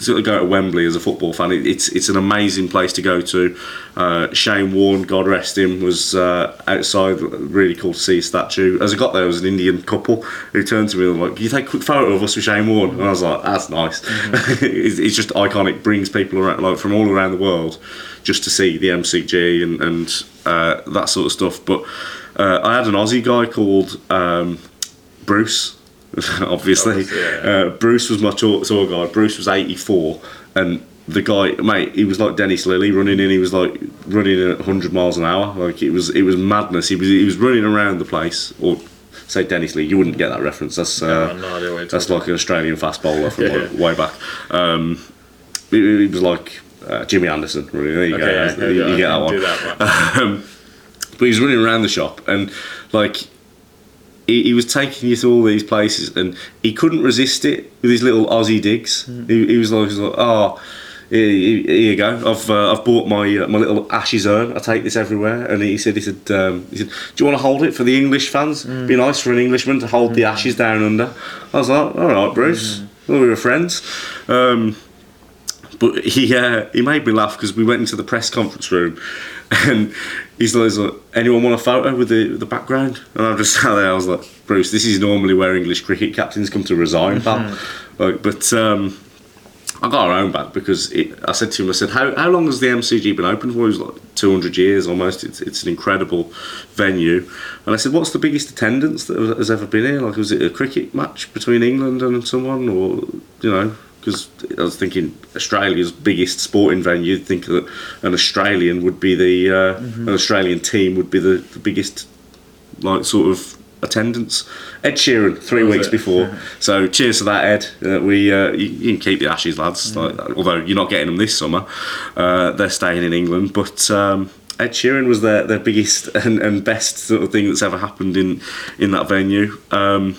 of go to Wembley as a football fan. It, it's it's an amazing place to go to. Uh, Shane Warne, God rest him, was uh, outside. Really cool to see his statue. As I got there, there was an Indian couple who turned to me and were like, "Can you take a quick photo of us with Shane Warne?" And I was like, "That's nice." it's, it's just iconic. Brings people around like from all around the world just to see the MCG and and uh, that sort of stuff. But uh, I had an Aussie guy called um, Bruce. Obviously, Obviously, yeah. uh, Bruce was my tour, tour guide. Bruce was 84, and the guy, mate, he was like Dennis Lillee running in. He was like running at 100 miles an hour. Like it was, it was madness. He was, he was running around the place. Or say Dennis Lee, you wouldn't get that reference. That's uh, no idea that's like an Australian fast bowler from Yeah. like, way back. Um, it, it was like uh, Jimmy Anderson. Really, there you Okay, go. yeah, you, you get that one. that one. Um, but he's running around the shop and like he, he was taking you to all these places and he couldn't resist it with his little Aussie digs. He, he was like, he was like oh. Here, you go. I've uh, I've bought my uh, my little Ashes urn. I take this everywhere. And he said he said um, he said, do you want to hold it for the English fans? Be nice for an Englishman to hold the Ashes down under. I was like, all right, Bruce. Well, we were friends. Um, but he uh, he made me laugh because we went into the press conference room, and he's like, "Anyone want a photo with the the background?" And I just sat there. I was like, "Bruce, this is normally where English cricket captains come to resign, pal." Like, but um, I got our own back because it, I said to him, I said, how, how long has the MCG been open for? He was like 200 years almost. It's, it's an incredible venue. And I said, what's the biggest attendance that has ever been here? Like, was it a cricket match between England and someone? Or, you know, because I was thinking Australia's biggest sporting venue, you'd think that an Australian would be the, uh, an Australian team would be the, the biggest, like, sort of attendance. Ed Sheeran, three weeks it? before. So cheers to that, Ed. Uh, we uh, you, you can keep the Ashes, lads. Like, although you're not getting them this summer, uh, they're staying in England. But um, Ed Sheeran was their, their biggest and, and best sort of thing that's ever happened in in that venue. Um,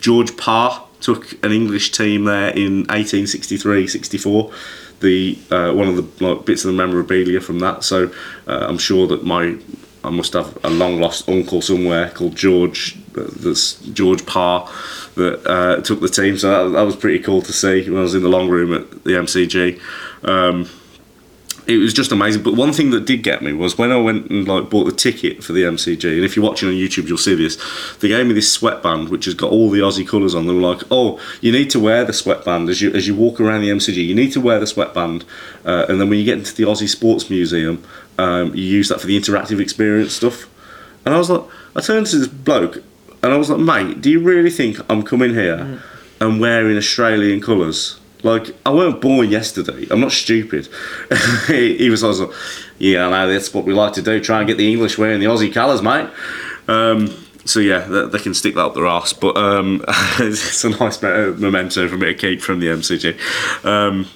George Parr took an English team there in 1863-64. The uh, one of the like, bits of the memorabilia from that. So uh, I'm sure that my I must have a long lost uncle somewhere called George. uh, That's George Parr that uh, took the team. So that, that was pretty cool to see when I was in the long room at the MCG. Um, it was just amazing. But one thing that did get me was when I went and like bought the ticket for the MCG. And if you're watching on YouTube, you'll see this. They gave me this sweatband which has got all the Aussie colours on. They were like, "Oh, you need to wear the sweatband as you as you walk around the MCG. You need to wear the sweatband, uh, and then when you get into the Aussie Sports Museum, um, you use that for the interactive experience stuff." And I was like, I turned to this bloke, and I was like, "Mate, do you really think I'm coming here and wearing Australian colours?" Like I weren't born yesterday. I'm not stupid. he, was also, yeah, I know that's what we like to do. Try and get the English wearing the Aussie colours, mate. Um, so yeah, they, can stick that up their arse. But um, it's a nice me- memento for me to keep from the MCG. Um,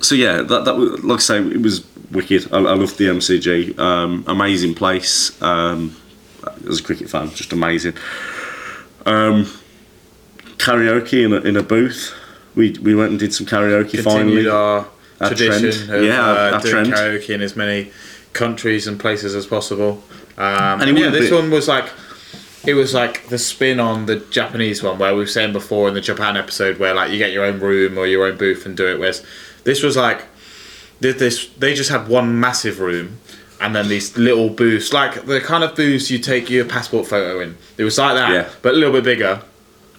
so yeah, that that was, like I say, it was wicked. I, I loved the MCG. Um, amazing place. Um, as a cricket fan, just amazing. Um, karaoke in a, in a booth. We we went and did some karaoke Continued finally. our Our tradition trend. of Yeah, uh, our doing trend. karaoke in as many countries and places as possible. Um, And and yeah, this be- one was like it was like the spin on the Japanese one where we were saying before in the Japan episode where like you get your own room or your own booth and do it. Whereas this was like did this they just had one massive room and then these little booths like the kind of booths you take your passport photo in. It was like that, Yeah. but a little bit bigger.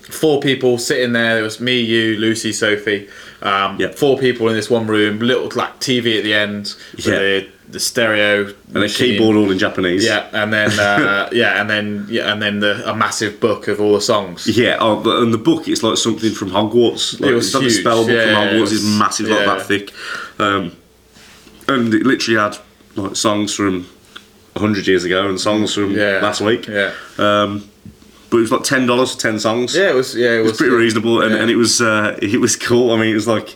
Four people sitting there. It was me, you, Lucy, Sophie. Um, Yep. Four people in this one room. Little like TV at the end with Yeah. the the stereo and a keyboard all in Japanese. Yeah, and then uh, yeah, and then yeah, and then the, a massive book of all the songs. Yeah, oh, and the book it's like something from Hogwarts. Like, It was it's like the huge. spell book Yeah, from Hogwarts is massive, like that thick. Um, and it literally had like songs from hundred years ago and songs from Yeah. last week. Yeah. Um, but it was like ten dollars for ten songs. Yeah, it was. Yeah, it it was, was pretty reasonable, and, Yeah. and it was uh, it was cool. I mean, it was like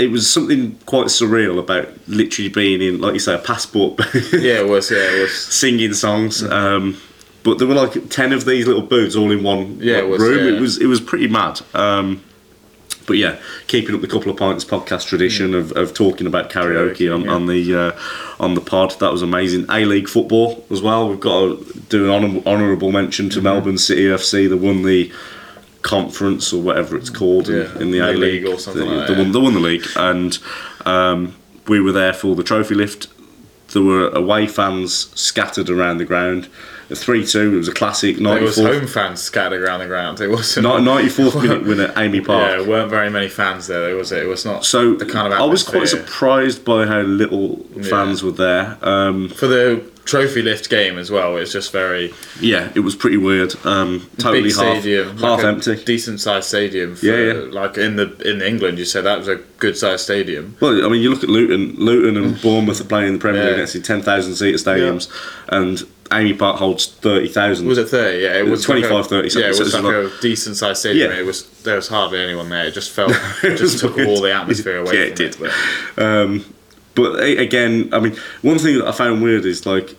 it was something quite surreal about literally being in, like you say, a passport, Yeah, it was. Yeah, it was. singing songs. Um, but there were like ten of these little booths all in one Yeah, like, it was, room. yeah. It was it was pretty mad. Um, but yeah, keeping up the couple of pints podcast tradition of, of talking about karaoke, Karaoke, on, yeah. on the uh, on the pod. That was amazing. A League football as well. We've got to do an honourable mention Mm-hmm. to Melbourne City FC. They won the conference or whatever it's called Yeah, in, in the the A League or something They, like that, won, they won the league, and um, we were there for the trophy lift. There were away fans scattered around the ground. A three-two. It was a classic. There was home fans scattered around the ground. It wasn't. 94th minute winner, at AAMI Park. Yeah, there weren't very many fans there. There was. It was not. So the kind of I was quite surprised by how little fans were there. Um, for the trophy lift game as well. It's just very yeah, it was pretty weird. Um, totally big half, stadium, half like a empty. decent sized stadium. For, Yeah, yeah. Like in the in England, you said that was a good sized stadium. Well, I mean, you look at Luton. Luton and Bournemouth are playing in the Premier Yeah. League against in ten thousand seater stadiums, and AAMI Park holds thirty thousand. Was it thirty? Yeah, it was 25, like a, 30 Yeah, something, it so was it's like like- a decent sized stadium. Yeah. It was there was hardly anyone there. It just felt it just took all the atmosphere away. Yeah, it did. but- Um, but again, I mean, one thing that I found weird is like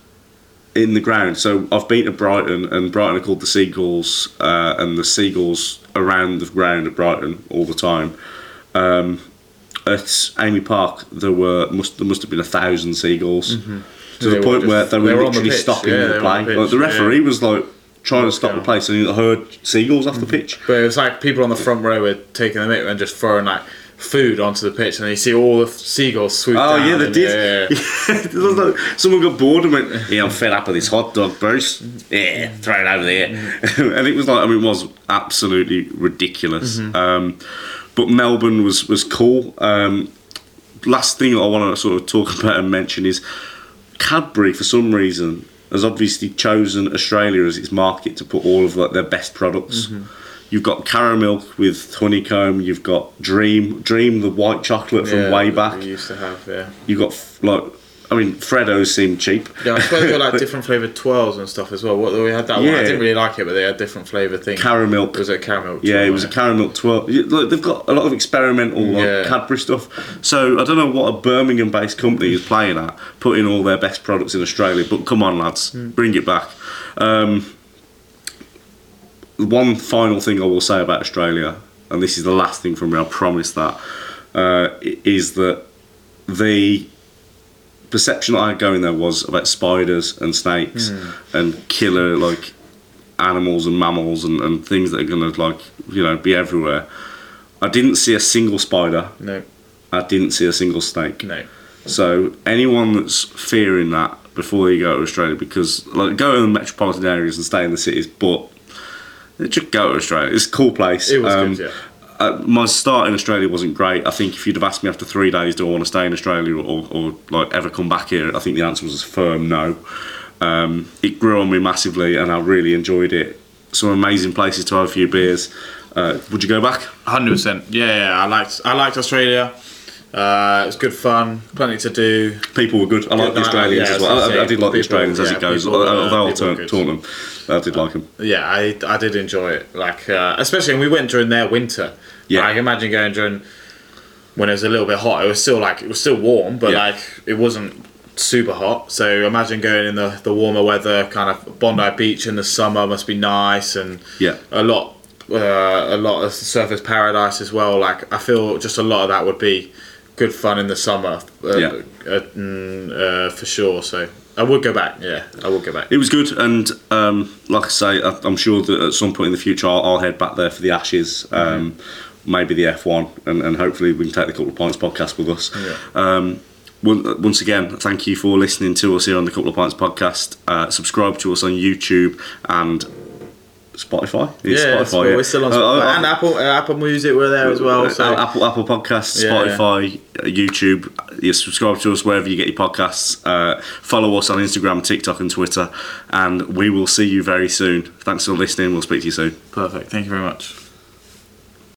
in the ground. So I've been to Brighton, and Brighton are called the Seagulls, uh, and the Seagulls around the ground at Brighton all the time. Um, at AAMI Park, there were must there must have been a thousand seagulls Mm-hmm. They the point where they were were on the literally stopping Yeah, the they were on play. the Like, the referee yeah. was like trying to stop the play, so he heard seagulls off the pitch. But it was like people on the front row were taking the mick and just throwing like food onto the pitch, and you see all the seagulls swoop Oh down. yeah, they did. yeah, yeah. It was like someone got bored and went, "Yeah, I'm fed up with this hot dog, Bruce. Yeah, throw it over there." and it was like, I mean, it was absolutely ridiculous. Um, but Melbourne was was cool. Um, last thing I want to sort of talk about and mention is Cadbury, for some reason, has obviously chosen Australia as its market to put all of like their best products. Mm-hmm. You've got caramel with honeycomb. You've got Dream, Dream the white chocolate from Yeah, way back. We used to have, yeah. You've got like, I mean, Freddos seem cheap. Yeah, I suppose they got like different flavoured twelves and stuff as well. What we had that one. I didn't really like it, but they had different flavoured things. Caramel. Was it caramel? Yeah, it was a caramel. You- Look, they've got a lot of experimental like, Yeah. Cadbury stuff. So I don't know what a Birmingham-based company is playing at, putting all their best products in Australia. But come on, lads, Hmm. bring it back. Um, one final thing I will say about Australia, and this is the last thing from me. I promise that uh, is that the perception that I had going there was about spiders and snakes and killer like animals and mammals and, and things that are gonna like you know be everywhere. I didn't see a single spider. No, I didn't see a single snake. no. So anyone that's fearing that before you go to Australia, because like go to the metropolitan areas and stay in the cities, but just go to Australia. It's a cool place. It was Um, good, yeah. Uh, my start in Australia wasn't great. I think if you'd have asked me after three days, do I want to stay in Australia or, or like ever come back here? I think the answer was a firm no. Um, it grew on me massively, and I really enjoyed it. Some amazing places to have a few beers. Uh, would you go back? Hundred percent. Yeah, yeah. I liked. I liked Australia. Uh, it was good fun. Plenty to do. People were good. I like the Australians yeah, as well. was I, I did like the people- Australians as it goes. people, uh, although I'll people turn, taunt them. I did like them. Yeah, I, I did enjoy it. Like, uh, especially when we went during their winter. Yeah. I can imagine going during when it was a little bit hot. It was still like it was still warm, but Yeah. like it wasn't super hot. So imagine going in the, the warmer weather, kind of Bondi Beach in the summer must be nice, and Yeah. a lot, uh, a lot of Surfers Paradise as well. Like I feel just a lot of that would be good fun in the summer. Uh, Yeah. uh, mm, uh, for sure. So I would go back. Yeah, I would go back. It was good, and um, like I say, I, I'm sure that at some point in the future I'll, I'll head back there for the Ashes, um, maybe the F1, and, and hopefully we can take the Couple of Pints podcast with us. Um, once again, thank you for listening to us here on the Couple of Pints podcast. Uh, subscribe to us on YouTube and Spotify. It's Yeah, Spotify, well, we're still on Uh, Spotify. uh, and Apple, uh, Apple Music, we're there as well. So. Uh, Apple Apple Podcasts, Yeah, Spotify, uh YouTube. You subscribe to us wherever you get your podcasts. Uh, follow us on Instagram, TikTok, and Twitter. And we will see you very soon. Thanks for listening. We'll speak to you soon. Perfect. Thank you very much.